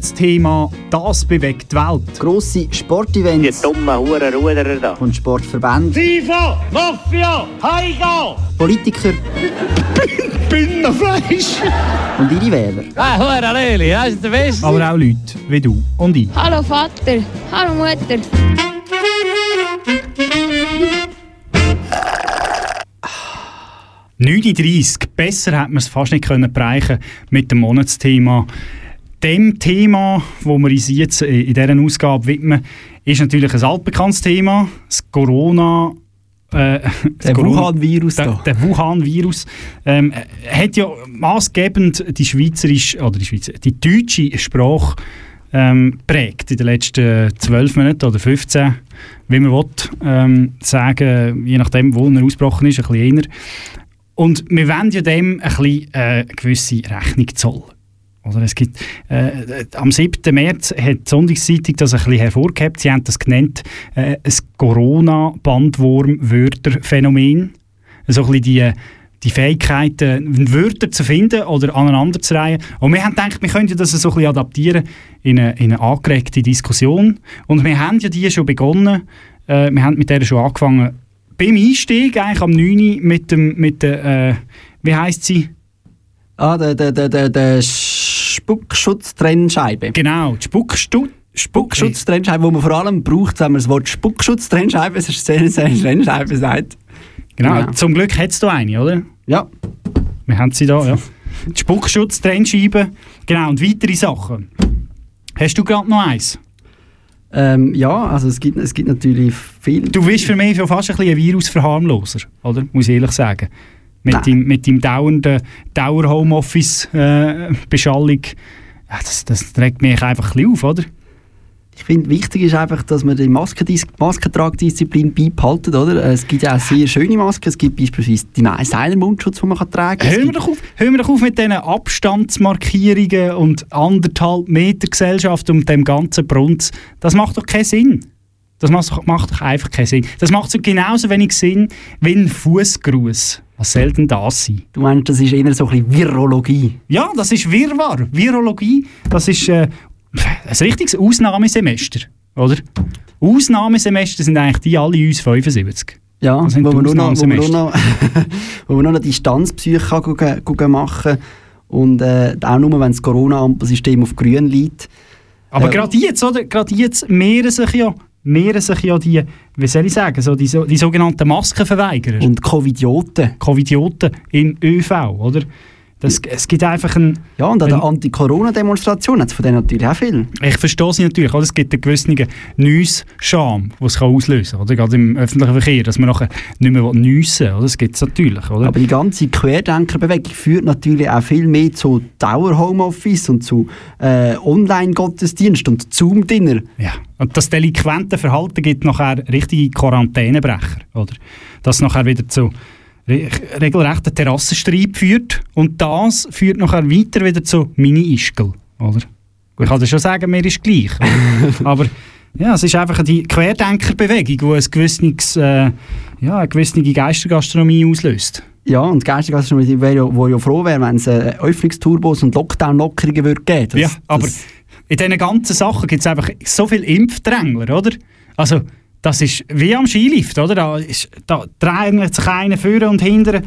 Monatsthema «Das bewegt die Welt».
Grosse Sportevents.
Die dummen Hurenruderer da.
Und Sportverbände.
FIFA, Mafia, Heiga!
Politiker.
Binnenfleisch!
Und ihre Wähler.
Ah, Hure Leli, das ist der Beste.
Aber auch Leute wie du und ich.
Hallo Vater, hallo Mutter.
«9.30 Besser hätte man es fast nicht können bereichen mit dem Monatsthema. Dem Thema, wo wir uns jetzt in dieser Ausgabe widmen, ist natürlich ein altbekanntes Thema, das Corona äh,
der Wuhan-Virus
der, der Wuhan-Virus ähm, hat ja maßgebend die schweizerische oder die, Schweizer, die deutsche Sprache ähm, prägt in den letzten zwölf Monaten oder 15, wie man will, ähm, sagen, je nachdem, wo er ausgebrochen ist, ein bisschen eher. Und wir wollen ja dem ein bisschen äh, gewisse Rechnung zollen. Oder es gibt, äh, am 7. März hat die Sonntagszeitung das ein bisschen hervorgehebt. Sie haben das genannt, äh, ein Corona-Bandwurm-Wörterphänomen. So ein bisschen die, die Fähigkeit, äh, Wörter zu finden oder aneinander zu reihen. Und wir haben gedacht, wir könnten das so ein bisschen adaptieren in eine, in eine angeregte Diskussion. Und wir haben ja die schon begonnen. Äh, wir haben mit der schon angefangen. Beim Einstieg, eigentlich am 9. mit dem, mit der, äh, wie heisst sie?
Ah, der, der, der, der, der Spuckschutztrennscheibe.
Genau, die Spuckstu
Spuckschutztrennscheibe, die man vor allem braucht, wenn man das Wort Spuckschutztrennscheibe, das ist sehr, sehr Trennscheibe sagt.
Genau, genau. zum Glück hat es da eine, oder?
Ja.
Wir haben sie da, ja. Die Spuckschutztrennscheibe, genau, und weitere Sachen. Hast du gerade noch eins?
Ähm, ja, also es gibt, es gibt natürlich viel...
Du bist für mich fast ein bisschen ein Virusverharmloser, oder? Muss ich ehrlich sagen. Mit dem, mit dem dauernden Dauer-Homeoffice-Beschallung. Äh, das, das trägt mich einfach ein bisschen auf, oder?
Ich finde, wichtig ist einfach, dass man die Maskentragdisziplin beibehalten, oder? Es gibt ja auch sehr schöne Masken. Es gibt beispielsweise die Seiler-Mundschutz, den man tragen kann.
Hören wir, doch auf, hören wir doch auf mit diesen Abstandsmarkierungen und anderthalb Meter Gesellschaft und dem ganzen Brunz. Das macht doch keinen Sinn. Das macht, macht doch einfach keinen Sinn. Das macht so genauso wenig Sinn wie ein Fußgruß. Was soll denn das sein?
Du meinst, das ist eher so ein bisschen Virologie?
Ja, das ist Wirrwarr. Virologie, das ist äh, ein richtiges Ausnahmesemester, oder? Ausnahmesemester sind eigentlich die alle uns 75.
Ja, wo man, nur noch, wo, man noch, wo man nur noch Distanzpsyche machen und äh, auch nur, wenn das Corona-Ampelsystem auf grün liegt.
Aber äh, gerade jetzt, oder? Gerade jetzt mehren sich ja mehren sich ja die, wie soll ich sagen, so die, die sogenannten Maskenverweigerer.
Und Covidioten.
Covidioten im ÖV, oder? Das, es gibt einfach ein...
Ja, und an der Anti-Corona-Demonstration hat es von denen natürlich auch viel.
Ich verstehe sie natürlich. Oder? Es gibt einen gewissen Neuss-Scham, den es auslösen kann. Oder? Gerade im öffentlichen Verkehr, dass man nachher nicht mehr nüssen will. Das gibt es natürlich. Oder?
Aber die ganze Querdenkerbewegung führt natürlich auch viel mehr zu Dauer-Homeoffice und zu äh, Online-Gottesdienst und Zoom-Dinner.
Ja, und das delinquente Verhalten gibt nachher richtige Quarantänebrecher. Oder? Das nachher wieder zu regelrechten Terrassenstreit führt und das führt nachher weiter wieder zu Mini-Ischgl, oder? Ich kann dir schon sagen, mir ist gleich. Aber ja, es ist einfach die Querdenkerbewegung, die ein gewisses, äh, ja, eine gewisse Geistergastronomie auslöst.
Ja, und Geistergastronomie wäre ja, wo ja froh wäre, wenn es äh, Öffnungsturbos und Lockdown-Lockerungen würde geben. Das,
ja, aber in diesen ganzen Sachen gibt es einfach so viele Impfdrängler, oder? Also, das ist wie am Skilift, oder? Da, ist, da drängt sich einer vorne und hinten.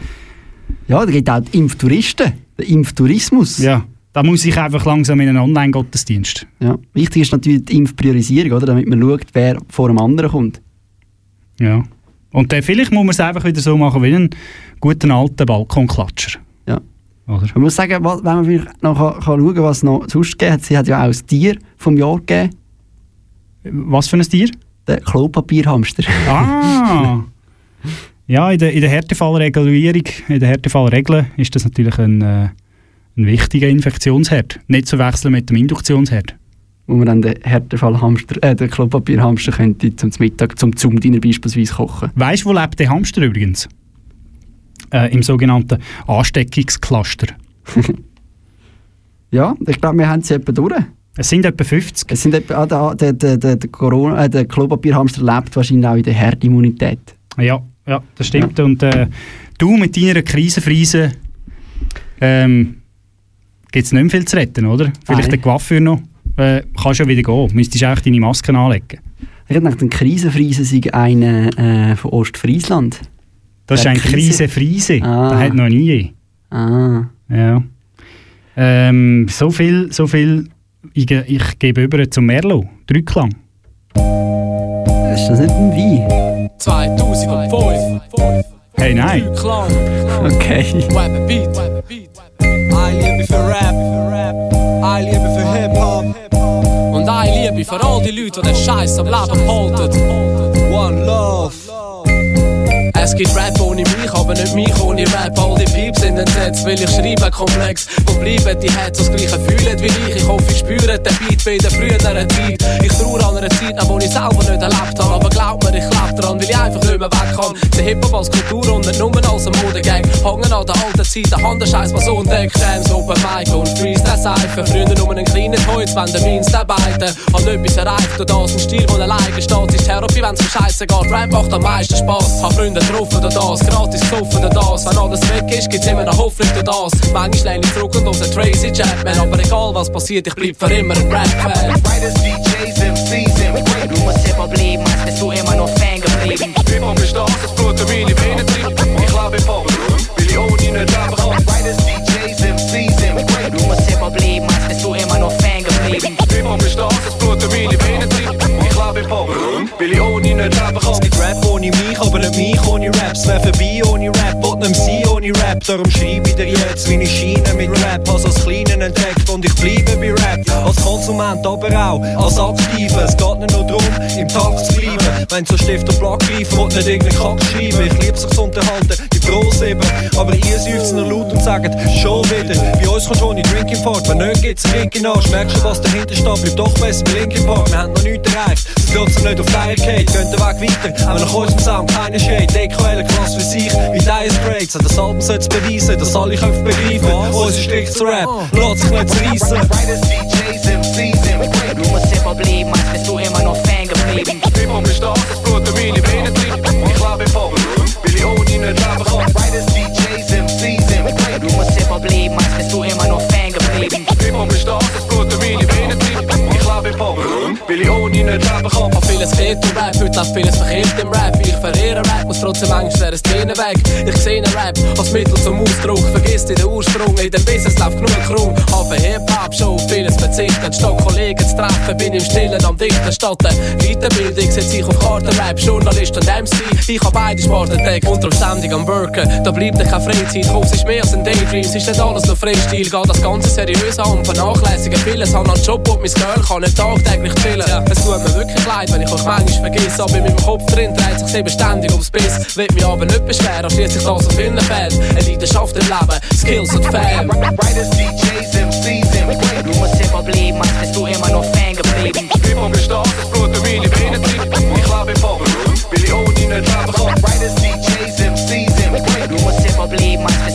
Ja, da gibt auch die Impftouristen, der Impftourismus.
Ja, da muss ich einfach langsam in einen Online-Gottesdienst.
Ja, wichtig ist natürlich die Impfpriorisierung, oder? damit man schaut, wer vor dem anderen kommt.
Ja, und dann vielleicht muss man es einfach wieder so machen wie einen guten alten Balkonklatscher.
Ja. Oder? Man muss sagen, wenn man noch kann, kann schauen was noch sonst gegeben hat, sie hat ja auch ein Tier vom Jahr gegeben.
Was für ein Tier?
Der Klopapierhamster.
Ah! ja, in der, in der Härtefallregulierung, in der Härtefallregel ist das natürlich ein, äh, ein wichtiger Infektionsherd. Nicht zu wechseln mit dem Induktionsherd.
Wo man dann den Härtefallhamster, äh, den Klopapierhamster könnte zum Mittag, zum Zoom-Dinner beispielsweise kochen.
Weißt du, wo lebt der Hamster übrigens? Äh, Im sogenannten Ansteckungscluster.
ja, ich glaube, wir haben es etwa durch.
Es sind etwa 50.
Es sind etwa, ah, der, der, der, der, Corona, äh, der Klopapierhamster lebt wahrscheinlich auch in der Herdimmunität.
Ja, ja, das stimmt. Ja. Und äh, du mit deiner Krisenfriese ähm, gibt es nicht mehr viel zu retten, oder? Vielleicht Nein. der Coiffeur noch? äh, kannst du ja wieder gehen. Müsstest du auch deine Masken anlegen.
Ich hätte gedacht, ein Krisenfriese sei einer äh, von Ostfriesland.
Das ist
Der
ein Krise Friese.
Ah.
Das hat noch nie.
Ah.
Ja. Ähm, so viel, so viel. Ich, ge- ich gebe über zum Merlo. Drücklang.
Ist das nicht ein Wein?
2005.
Hey, nein.
Okay.
Web Beat. I liebe für Rap. I liebe für Hip-Hop. Und I liebe für all die Leute, die den Scheiß am Leben halten. One. Es gibt Rap ohne mich, aber nicht mich ohne Rap. All die Pieps in den Sets, will ich schreiben komplex. Wo bleiben die Heads, das gleiche fühlen wie ich? Ich hoffe, ich spüre den Beat wie der früheren Zeit. Ich trauere an einer Zeit, wo ich selber nicht erlebt habe. Aber glaub mir, ich lebe dran, weil ich einfach nicht mehr weg kann. Der Hip-Hop als Kultur und nicht nur als eine Modegang. Hängen an der alten Zeit, der Handenscheiß, was so entdeckt. Jams, Open Mic und Freestyle-Seifen. Früher nur einen kleinen Holz, wenn der Means arbeiten. Hab etwas erreicht und das, ein Stil, der alleine steht. Ist Therapie, wenn's mir scheiße geht. Rap macht am meisten Spaß. Hab Freunde getroffen oder das, gratis gesoffen oder das. Wenn alles weg ist, gibt's immer noch Hoffnung durch das. Manchmal lehne ich zurück und höre Tracy Chapman. Aber egal was passiert, ich bleib für immer ein Rap-Fan.
DJs, MCs im Rap. Du musst Hip-Hop leben, als bist du immer noch Fan geblieben.
Hip-Hop ist das, das Blut in meine Venen treibt. Ich lebe im Pop, weil ich ohne nicht leben weil ich ohne nicht leben kann.
Es Rap ohne mich, aber nicht mich ohne Raps. Wär vorbei ohne Rap, will nicht sein ohne Rap. Darum schreibe ich dir jetzt, wie ich scheine mit Rap. Als als Kleinen entdeckt und ich bleibe bei Rap. Als Konsument, aber auch als Aktiver. Es geht nicht nur darum, im Takt zu bleiben. Wenn so Stift und Block greifen, will nicht irgendeinen Kack schreiben. Ich liebe sich zu unterhalten, die Pros eben. Aber ihr seufzt laut und sagt, schon wieder. Bei uns kommt schon in Drinking Park. Wenn nicht, gibt's einen Drink in Arsch. Merkst du, was dahinter steht, bleibt doch besser bei Linkin Park. Wir haben noch nichts erreicht, sind trotzdem nicht auf Flyer geht. Gehen den Weg weiter, auch nach unserem Sound keine Shade. DKL, Klasse für sich, wie Dire Straits. Das Album soll's beweisen, dass alle Köpfe begreifen. Unser Strich zu Rap, lässt sich nicht zerreissen.
Riders, DJs, im Rap. Du musst Hip-Hop leben, als bist du immer noch Fan geblieben.
Hip-Hop ist das Blut weil ich ohne nicht leben kann.
Hab vieles geht im Rap, heute läuft vieles verkehrt im Rap. Ich verehre Rap, muss trotzdem Angst der Szene weg. Ich sehe einen Rap als Mittel zum Ausdruck, vergisst den Ursprung. In dem Business läuft genug krumm. Habe Hip-Hop schon auf vieles verzichtet. Statt Kollegen zu treffen, bin im Stillen am Dichten. Statt der Weiterbildung setze ich auf Kartenrap, Journalist und MC. Ich hab beide Sparten entdeckt und ständig am Worken. Da bleibt dir keine Freizeit, Kopf ist mehr als ein Daydream. Es ist nicht alles nur Freistil, geht das Ganze seriös an und vernachlässigen vieles. Hab noch einen Job und mein Girl kann nicht tagtäglich chillen. Es tut mir wirklich leid, wenn ich euch manchmal vergesse. Aber in meinem Kopf drin dreht sich eben ständig ums Biss. Will mich aber nicht beschweren, schließlich das auf vielen Fällen. Eine Leidenschaft im Leben, Skills und Fan.
Riders, DJs, MCs im. Du musst Hip-Hop leben, als bist du immer noch Fan geblieben.
Hip-Hop ist das, das Blut in meine Venen treibt. Ich lebe im Pop, weil ich ohne nicht leben kann.
Riders, DJs, MCs im. Du musst Hip-Hop leben, als bist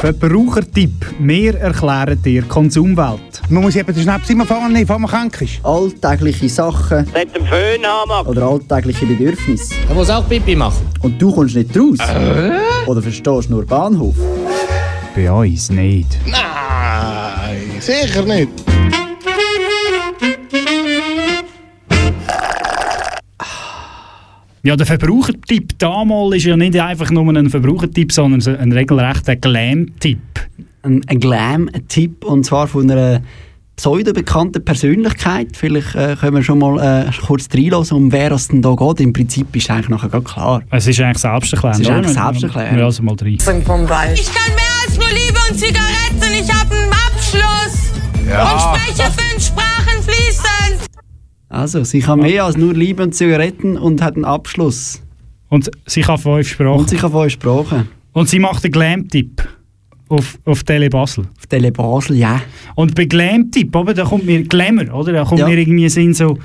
Verbrauchertipp. Wir erklären dir die Konsumwelt.
Man muss eben den Schnaps immer nehmen, bevor man krank ist.
Alltägliche Sachen
Mit dem Föhn haben
oder alltägliche Bedürfnisse.
Er muss auch Pipi machen.
Und du kommst nicht raus? Oder verstehst nur Bahnhof?
Bei uns nicht.
Nein, sicher nicht.
Ja, der Verbrauchertipp damals ist ja nicht einfach nur ein Verbrauchertipp, sondern so ein regelrechter Glam-Tipp.
Ein, ein Glam-Tipp und zwar von einer pseudo-bekannten Persönlichkeit. Vielleicht äh, können wir schon mal äh, kurz reinlassen, um wer es denn da geht. Im Prinzip ist eigentlich nachher gerade klar.
Es ist eigentlich selbsterklärend.
Es ist eigentlich selbsterklärend.
Ja, also mal rein.
Ich kann mehr als nur Liebe und Zigaretten. Ich habe einen Abschluss.
Ja.
Und spreche fließend.
Also, sie kann mehr als nur Liebe und Zigaretten und hat einen Abschluss.
Und sie kann fünf Sprachen.
Und sie kann fünf Sprachen.
Und sie macht einen Glam-Tipp auf, auf Tele Basel.
Auf Tele Basel, ja.
Und bei Glam-Tipp, da kommt mir Glamour, oder? Da kommt
Ja.
mir irgendwie Sinn so...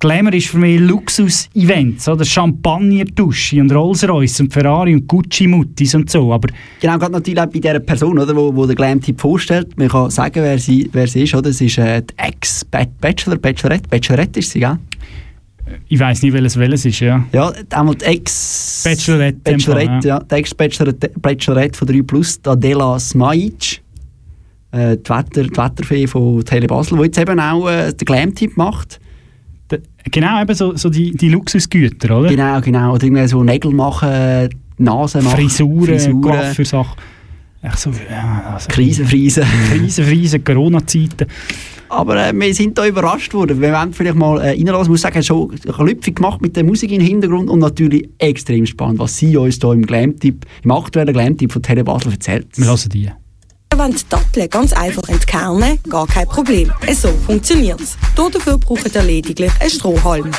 Glamour ist für mich Luxus-Events, oder? Champagner-Dusche und Rolls-Royce und Ferrari und Gucci-Muttis und so, aber...
Genau, gerade natürlich auch bei dieser Person, oder, wo, wo der Glam-Typ vorstellt. Man kann sagen, wer sie, wer sie ist, oder? Es ist äh, die Ex-Bachelor, Bachelorette. Bachelorette ist sie, gell?
Ich weiß nicht, welches welches ist, ja.
Ja, einmal die Ex...
Bachelorette. Fall,
Bachelorette, ja. Die Ex-Bachelorette Bachelorette von 3 Plus, Adela Smajic. Äh, die, Wetter, die Wetterfee von Tele Basel, die jetzt eben auch äh, den Glam-Typ macht.
Genau, eben so, so die, die Luxusgüter, oder?
Genau, genau. Oder irgendwie so Nägel machen, Nase machen.
Frisuren, Coiffeursachen. Echt so, ja, also,
Krisenfriesen.
Krisenfriesen, Corona-Zeiten.
Aber äh, wir sind da überrascht worden. Wir wollen vielleicht mal äh, reinlassen. Ich muss sagen, schon klüpfig gemacht mit der Musik im Hintergrund und natürlich extrem spannend, was sie uns hier im Glam-Tipp, im aktuellen Glam-Tipp von Tele Basel erzählt.
Wir lassen die.
Wenn die Datteln ganz einfach entkernen, gar kein Problem. So funktioniert es. Dafür braucht ihr lediglich einen Strohhalm.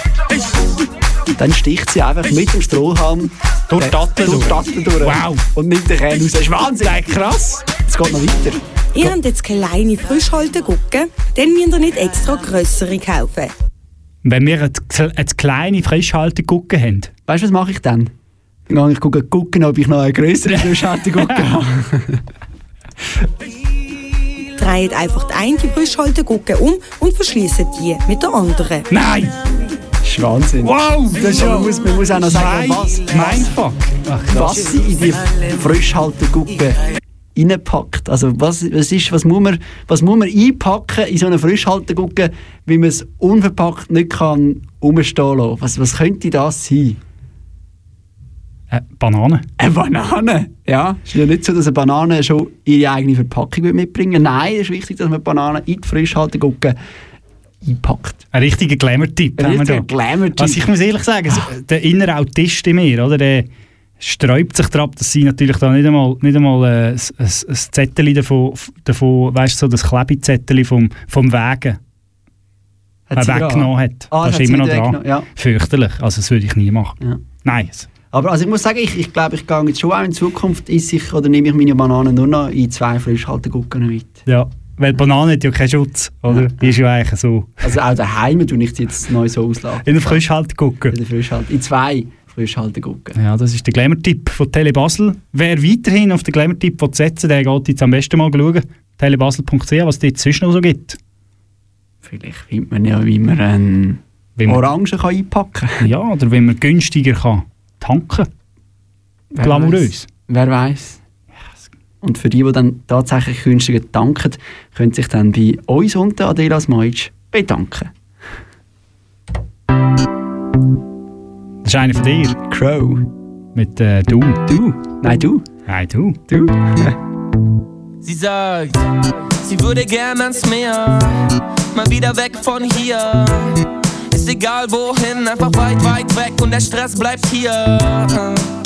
Und dann sticht sie einfach mit dem Strohhalm
durch die Dattel
durch.
durch.
die Dattel durch.
Wow.
Und nimmt den Kern raus. Das ist Wahnsinn.
krass.
Es geht noch weiter.
Ihr habt jetzt kleine Frischhaltegucken, dann müsst ihr nicht extra grössere kaufen.
Wenn wir eine, eine kleine Frischhaltegucke haben.
Weißt du, was mache ich dann? Dann gehe ich gucken, gucken, ob ich noch eine größere Frischhaltegucke habe.
Dreht einfach die eine Frischhaltegucke um und verschließt die mit der anderen.
Nein!
Das ist Wahnsinn.
Wow, das ist
man, muss, man muss auch noch sagen, was,
Mindfuck.
Was sie in die Frischhaltegucke reinpackt. Also was, was, ist, was, muss man, was muss man einpacken in so eine Frischhaltegucke, wie man es unverpackt nicht kann rumstehen lassen? Was, was könnte das sein?
Äh, Banane.
Eine Banane? Ja, es ist ja nicht so, dass eine Banane schon ihre eigene Verpackung mitbringen. Nein, es ist wichtig, dass man die Banane in die Frischhaltegucke einpackt.
Ein richtiger Glamour-Tipp
Ein
haben wir
richtiger. Glamour-Tipp.
Also ich muss ehrlich sagen, so, der innere Autist in mir, oder, der sträubt sich darauf, dass sie natürlich da nicht einmal, nicht einmal äh, ein, ein, ein Zettel davon, davon weißt du, so das Klebezettel vom, vom Wägen
Hat
äh, weggenommen hat.
Ah,
das ist immer noch dran.
ja.
Fürchterlich. Also das würde ich nie machen.
Ja.
Nein.
Aber also ich muss sagen, ich, ich glaube, ich gehe jetzt schon auch in Zukunft, esse ich oder nehme ich meine Bananen nur noch in zwei Frischhaltegucken mit.
Ja. Weil die Banane hat ja keinen Schutz, oder? Die ist ja eigentlich so.
Also auch daheim tue ich jetzt neu so auslassen.
In der Frischhaltegucke.
In, der Frischhalt in zwei Frischhaltegucken.
Ja, das ist der Glamour-Tipp von Tele Basel. Wer weiterhin auf den Glamour-Tipp setzen der geht jetzt am besten mal schauen. telebasel.ch, was es dort sonst noch so gibt.
Vielleicht findet man ja, wie man einen
Wie man-
Orangen kann einpacken kann.
Ja, oder wenn man günstiger kann tanken
Wer
Glamourös.
weiss. Wer weiß. Und für die, die dann tatsächlich günstiger tanken, können sich dann bei uns unten Adela Smajic bedanken.
Das ist einer von dir.
Crow.
Mit äh, du.
Du? Nein, du.
Nein, du.
Du.
Sie sagt, sie würde gern ans Meer, mal wieder weg von hier. Ist egal wohin, einfach weit, weit weg und der Stress bleibt hier.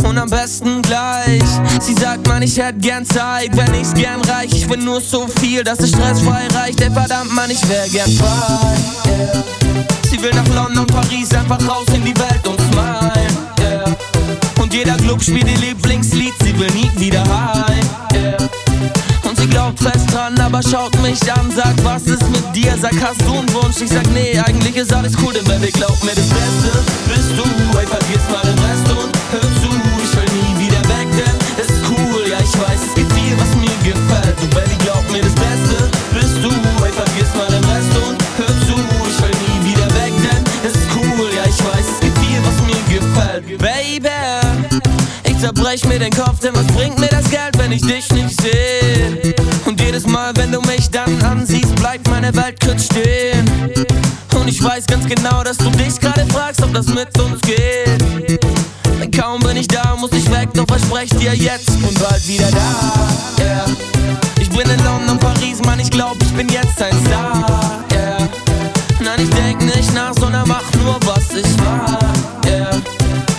Und am besten gleich. Sie sagt, man, ich hätte gern Zeit, wenn ich's gern reich. Ich bin nur so viel, dass es stressfrei reicht. Ey, verdammt, man, ich wär gern frei. Yeah. Sie will nach London, Paris, einfach raus in die Welt und smile. Yeah. Und jeder Club spielt ihr Lieblingslied, sie will nie wieder dran, aber schaut mich an, sagt, was ist mit dir? Sag, hast du einen Wunsch? Ich sag, nee, eigentlich ist alles cool, denn Baby, glaub mir, das Beste bist du. Ey, vergiss mal den Rest und hör zu, ich will nie wieder weg, denn es ist cool, ja, ich weiß, es gibt viel, was mir gefällt. Du, Baby, glaub mir, das Beste bist du. Ey, vergiss mal den Rest und hör zu, ich will nie wieder weg, denn es ist cool, ja, ich weiß, es gibt viel, was mir gefällt. Baby, ich zerbrech mir den Kopf, denn was bringt mir das Geld, wenn ich dich nicht sehe? Jedes Mal, wenn du mich dann ansiehst, bleibt meine Welt kurz stehen. Und ich weiß ganz genau, dass du dich gerade fragst, ob das mit uns geht. Denn kaum bin ich da, muss ich weg, doch versprech dir jetzt und bald wieder da. Yeah. Ich bin in London, Paris, Mann, ich glaub, ich bin jetzt ein Star. Yeah. Nein, ich denk nicht nach, sondern mach nur, was ich mag. Yeah.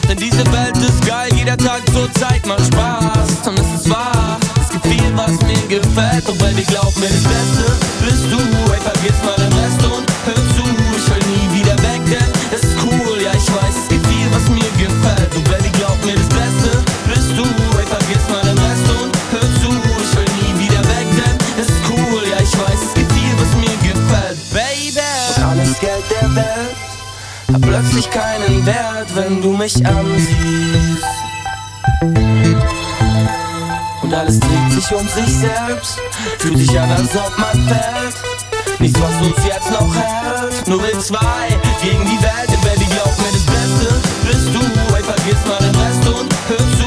Denn diese Welt ist geil, jeder Tag zur Zeit macht Spaß gefällt. Doch Baby, glaub mir, das Beste bist du. Ey, vergiss mal den Rest und hör zu. Ich will nie wieder weg, denn es ist cool. Ja, ich weiß, es gibt viel, was mir gefällt. Und Doch Baby, glaub mir, das Beste bist du. Ey, vergiss mal den Rest und hör zu. Ich will nie wieder weg, denn es ist cool. Ja, ich weiß, es gibt viel, was mir gefällt. Baby! Und alles Geld der Welt hat plötzlich keinen Wert, wenn du mich ansiehst. Und alles trägt sich um sich selbst, fühlt sich an, als ob man fällt. Nichts, was uns jetzt noch hält, nur wir zwei gegen die Welt. Baby, glaub mir, das Beste bist du. Ey, vergiss mal den
Rest und hör zu,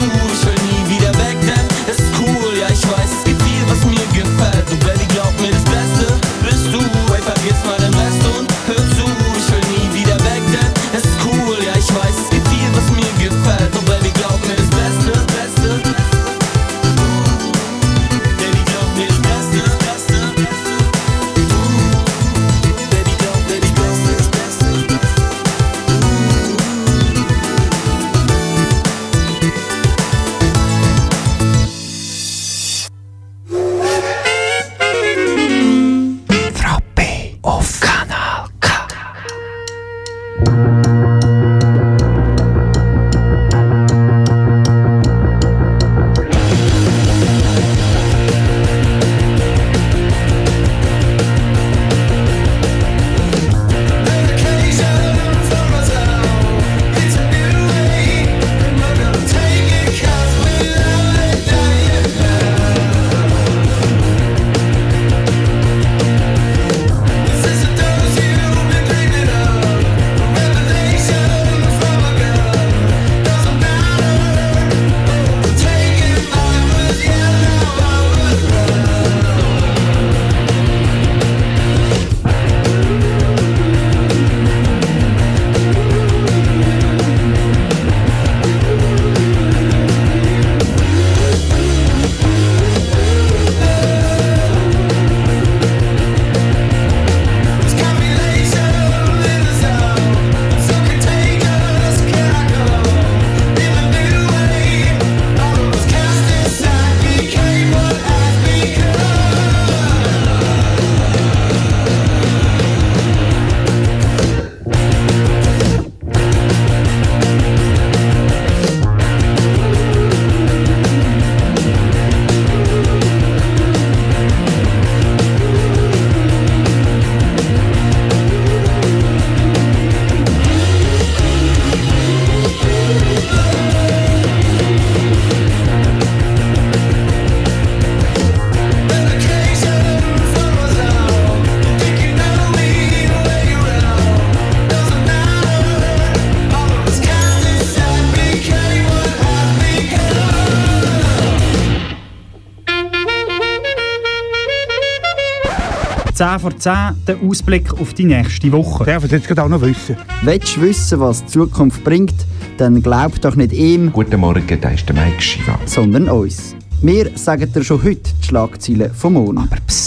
10 vor 10 den Ausblick auf die nächste Woche.
Darf ich jetzt auch noch wissen?
Willst du wissen, was die Zukunft bringt, dann glaub doch nicht ihm.
Guten Morgen, da ist der Mike Schiva.
Sondern uns. Wir sagen dir schon heute die Schlagzeilen vom Monat.
Aber psst.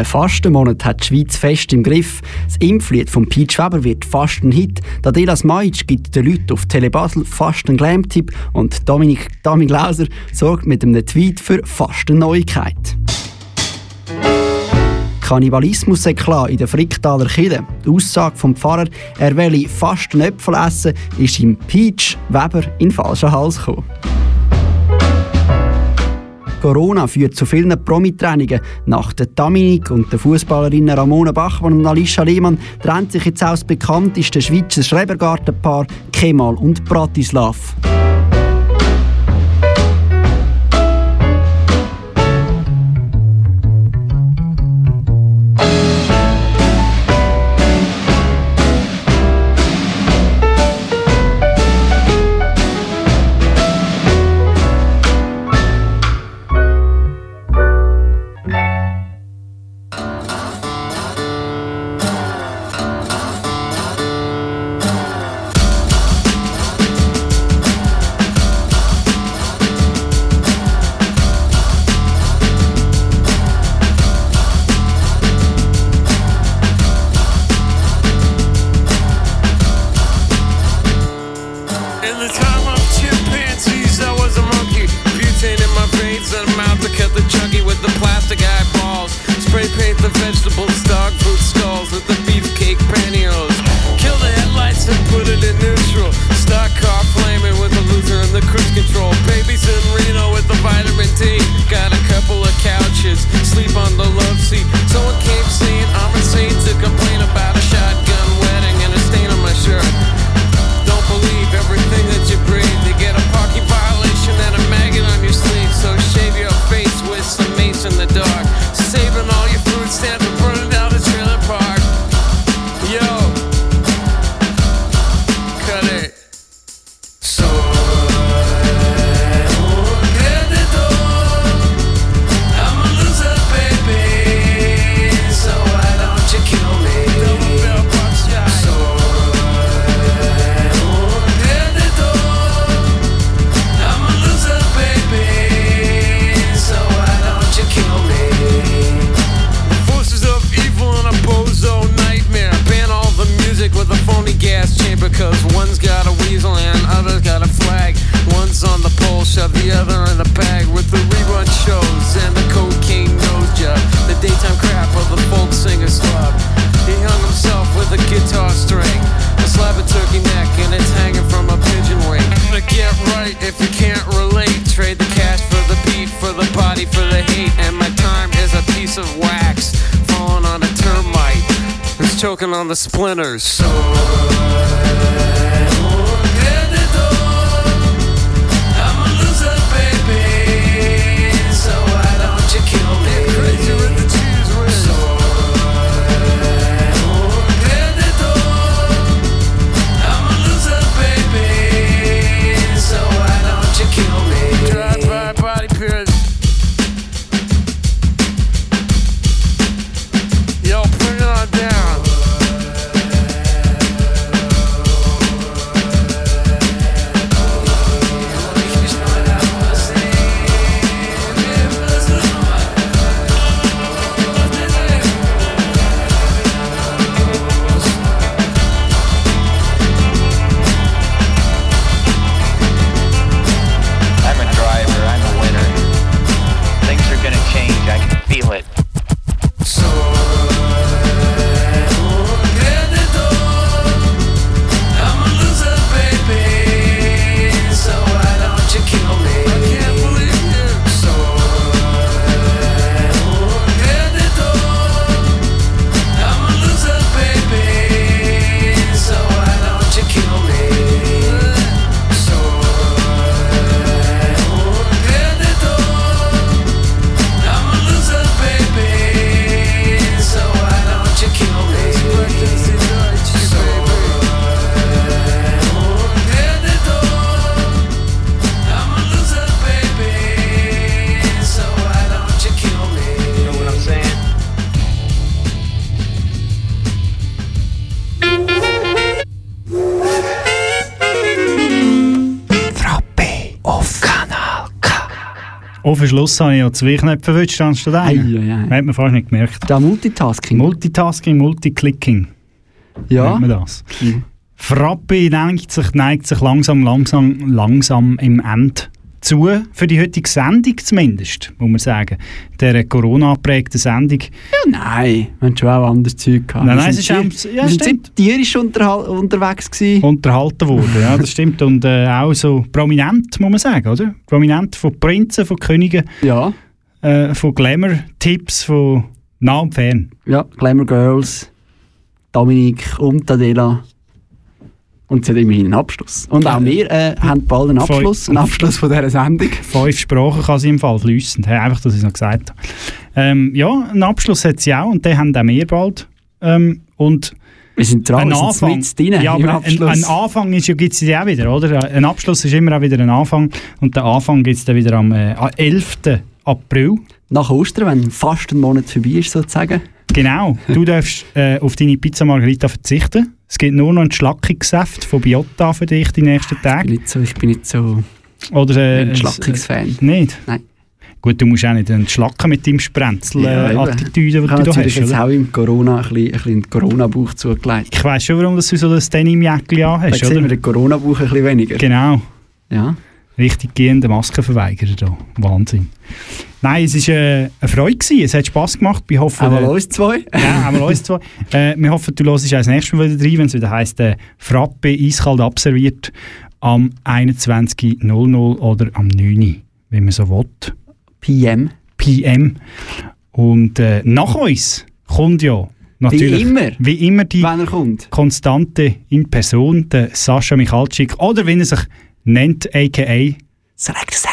Der Fastenmonat hat die Schweiz fest im Griff. Das Impflied von Pete Schweber wird fast ein Hit. Dadelas Majic gibt den Leuten auf Telebasel fast einen Glam-Tipp und Dominik Dami Glauser sorgt mit einem Tweet für fast. Kannibalismus sei klar in der Fricktaler Kirche. Die Aussage vom Pfarrer, er wolle fast einen Äpfel essen, ist ihm Peach Weber in den falschen Hals gekommen. Corona führt zu vielen Promi-Trennungen. Nach der Dominik und der Fußballerinnen Ramona Bachmann und Alicia Lehmann trennt sich jetzt auch das bekannteste Schweizer Schrebergartenpaar Kemal und Bratislav.
control. Babies in Reno with the vitamin D. Got a couple of couches, sleep on the
love seat.
Splinters. Den Schluss habe ich ja zwei Knöpfe verwünscht, anstatt einen.
Ei, ei, ei.
Hat man fast nicht gemerkt.
Da Multitasking.
Multitasking, Multiclicking.
Ja.
Man das. Frappe neigt sich, neigt sich langsam, langsam, langsam im Ende zu. Für die heutige Sendung zumindest, muss man sagen. Der Corona-prägten Sendung.
Ja, nein, wir haben schon auch anderes Zeug gehabt.
Nein, nein, es ist auch- ja,
wir sind
stimmt.
sehr tierisch unterwegs gewesen.
unterhalten worden. Ja, das stimmt. Und äh, auch so prominent, muss man sagen, oder? Prominent von Prinzen, von Königen,
Ja.
äh, von Glamour-Tipps, von nah und fern.
Ja, Glamour Girls, Dominik und Adela. Und sie hat immerhin einen Abschluss. Und auch wir äh, haben bald einen. Abschluss, einen Abschluss von dieser Sendung.
Fünf Sprachen kann sie im Fall fließend. Hey, einfach, dass ich es noch gesagt habe. Ähm, ja, einen Abschluss hat sie auch und den haben auch wir bald. Ähm, und
wir sind dran,
ein
wir sind
Anfang,
drin
ja, aber ein, ein Anfang ist, ja, gibt es ja auch wieder, oder? Ein Abschluss ist immer auch wieder ein Anfang und der Anfang gibt es dann wieder am äh, am 11. April.
Nach Ostern, wenn fast ein Monat vorbei ist, sozusagen.
Genau, du darfst äh, auf deine Pizza Margherita verzichten. Es gibt nur noch ein Schlackungssaft von Biota für dich die nächsten Tage.
Ich bin nicht so, ich bin nicht so
Oder, äh,
ein Schlackungsfan.
Nicht?
Nein.
Gut, du musst auch nicht entschlacken mit deinem Sprenzel-Attitüde,
ich
die
habe
du da hast.
jetzt
Oder?
auch im Corona ein bisschen, ein bisschen den Corona-Bauch zugelegt.
Ich weiss schon, warum dass du so das Denim-Jäckchen
Da
anhast,
sehen wir
oder?
den Corona-Bauch ein bisschen weniger.
Genau.
Ja.
Richtig gehende Maskenverweigerer da. Wahnsinn. Nein, es war äh, eine Freude. Gewesen. Es hat Spass gemacht. Wir hoffen,
Einmal
äh,
uns zwei.
Ja, einmal uns zwei. Äh, wir hoffen, du hörst auch das nächste Mal wieder rein, wenn es wieder heisst, äh, Frappe eiskalt abserviert am 21.00 oder am 9. wenn man so will.
PM.
PM. Und äh, nach uns kommt ja natürlich...
Wie immer.
Wie immer die
Wenn.
Konstante in Person, der Sascha Michalczyk, oder wie er sich nennt, a.k.a.
Select Sash.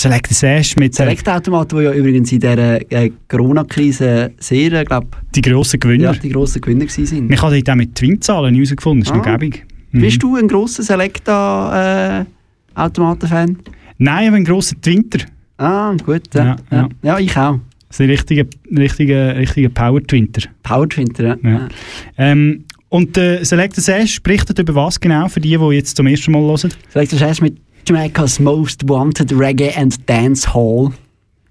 Select Sash mit der,
Select-Automat, der ja übrigens in dieser äh, Corona-Krise sehr, äh, glaub,
die grossen Gewinner.
ja, die grossen Gewinner sind.
Man kann dort auch mit Twin-Zahlen herausgefunden, das ist noch
Ah.
gäbig. Mhm.
Bist du ein grosser Selecta-Automaten-Fan?
Nein, aber ein grosser Twinter.
ah, gut. Ja,
Ja,
ja.
ja.
ja. ich auch.
Das ist ein richtiger, richtiger, richtiger Power-Twinter.
Power-Twinter, ja.
Ja. Ähm, und der Selector Sash berichtet über was genau, für die, die jetzt zum ersten Mal hören?
Selecta Sash mit Jamaica's Most Wanted Reggae and Dance Hall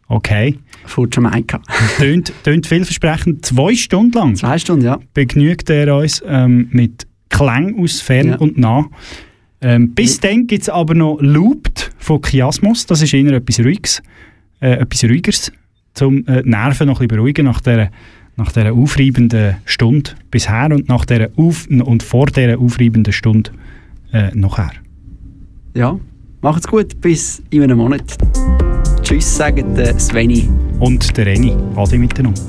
Okay.
von Jamaika.
Tönt, tönt vielversprechend. Zwei Stunden lang
Zwei Stunden, ja.
begnügt er uns ähm, mit Klänge aus fern
Ja.
und nah. Ähm, bis dann gibt es aber noch Looped von Chiasmus. Das ist eher etwas Ruhiges, äh, etwas Ruhigeres, um äh, die Nerven noch ein bisschen beruhigen nach dieser, nach dieser aufreibenden Stunde bisher und nach dieser auf und vor dieser aufreibenden Stunde äh, nachher.
Ja, macht's gut, bis in einem Monat. Tschüss, sagt der Sveni.
Und der Reni. Ade miteinander.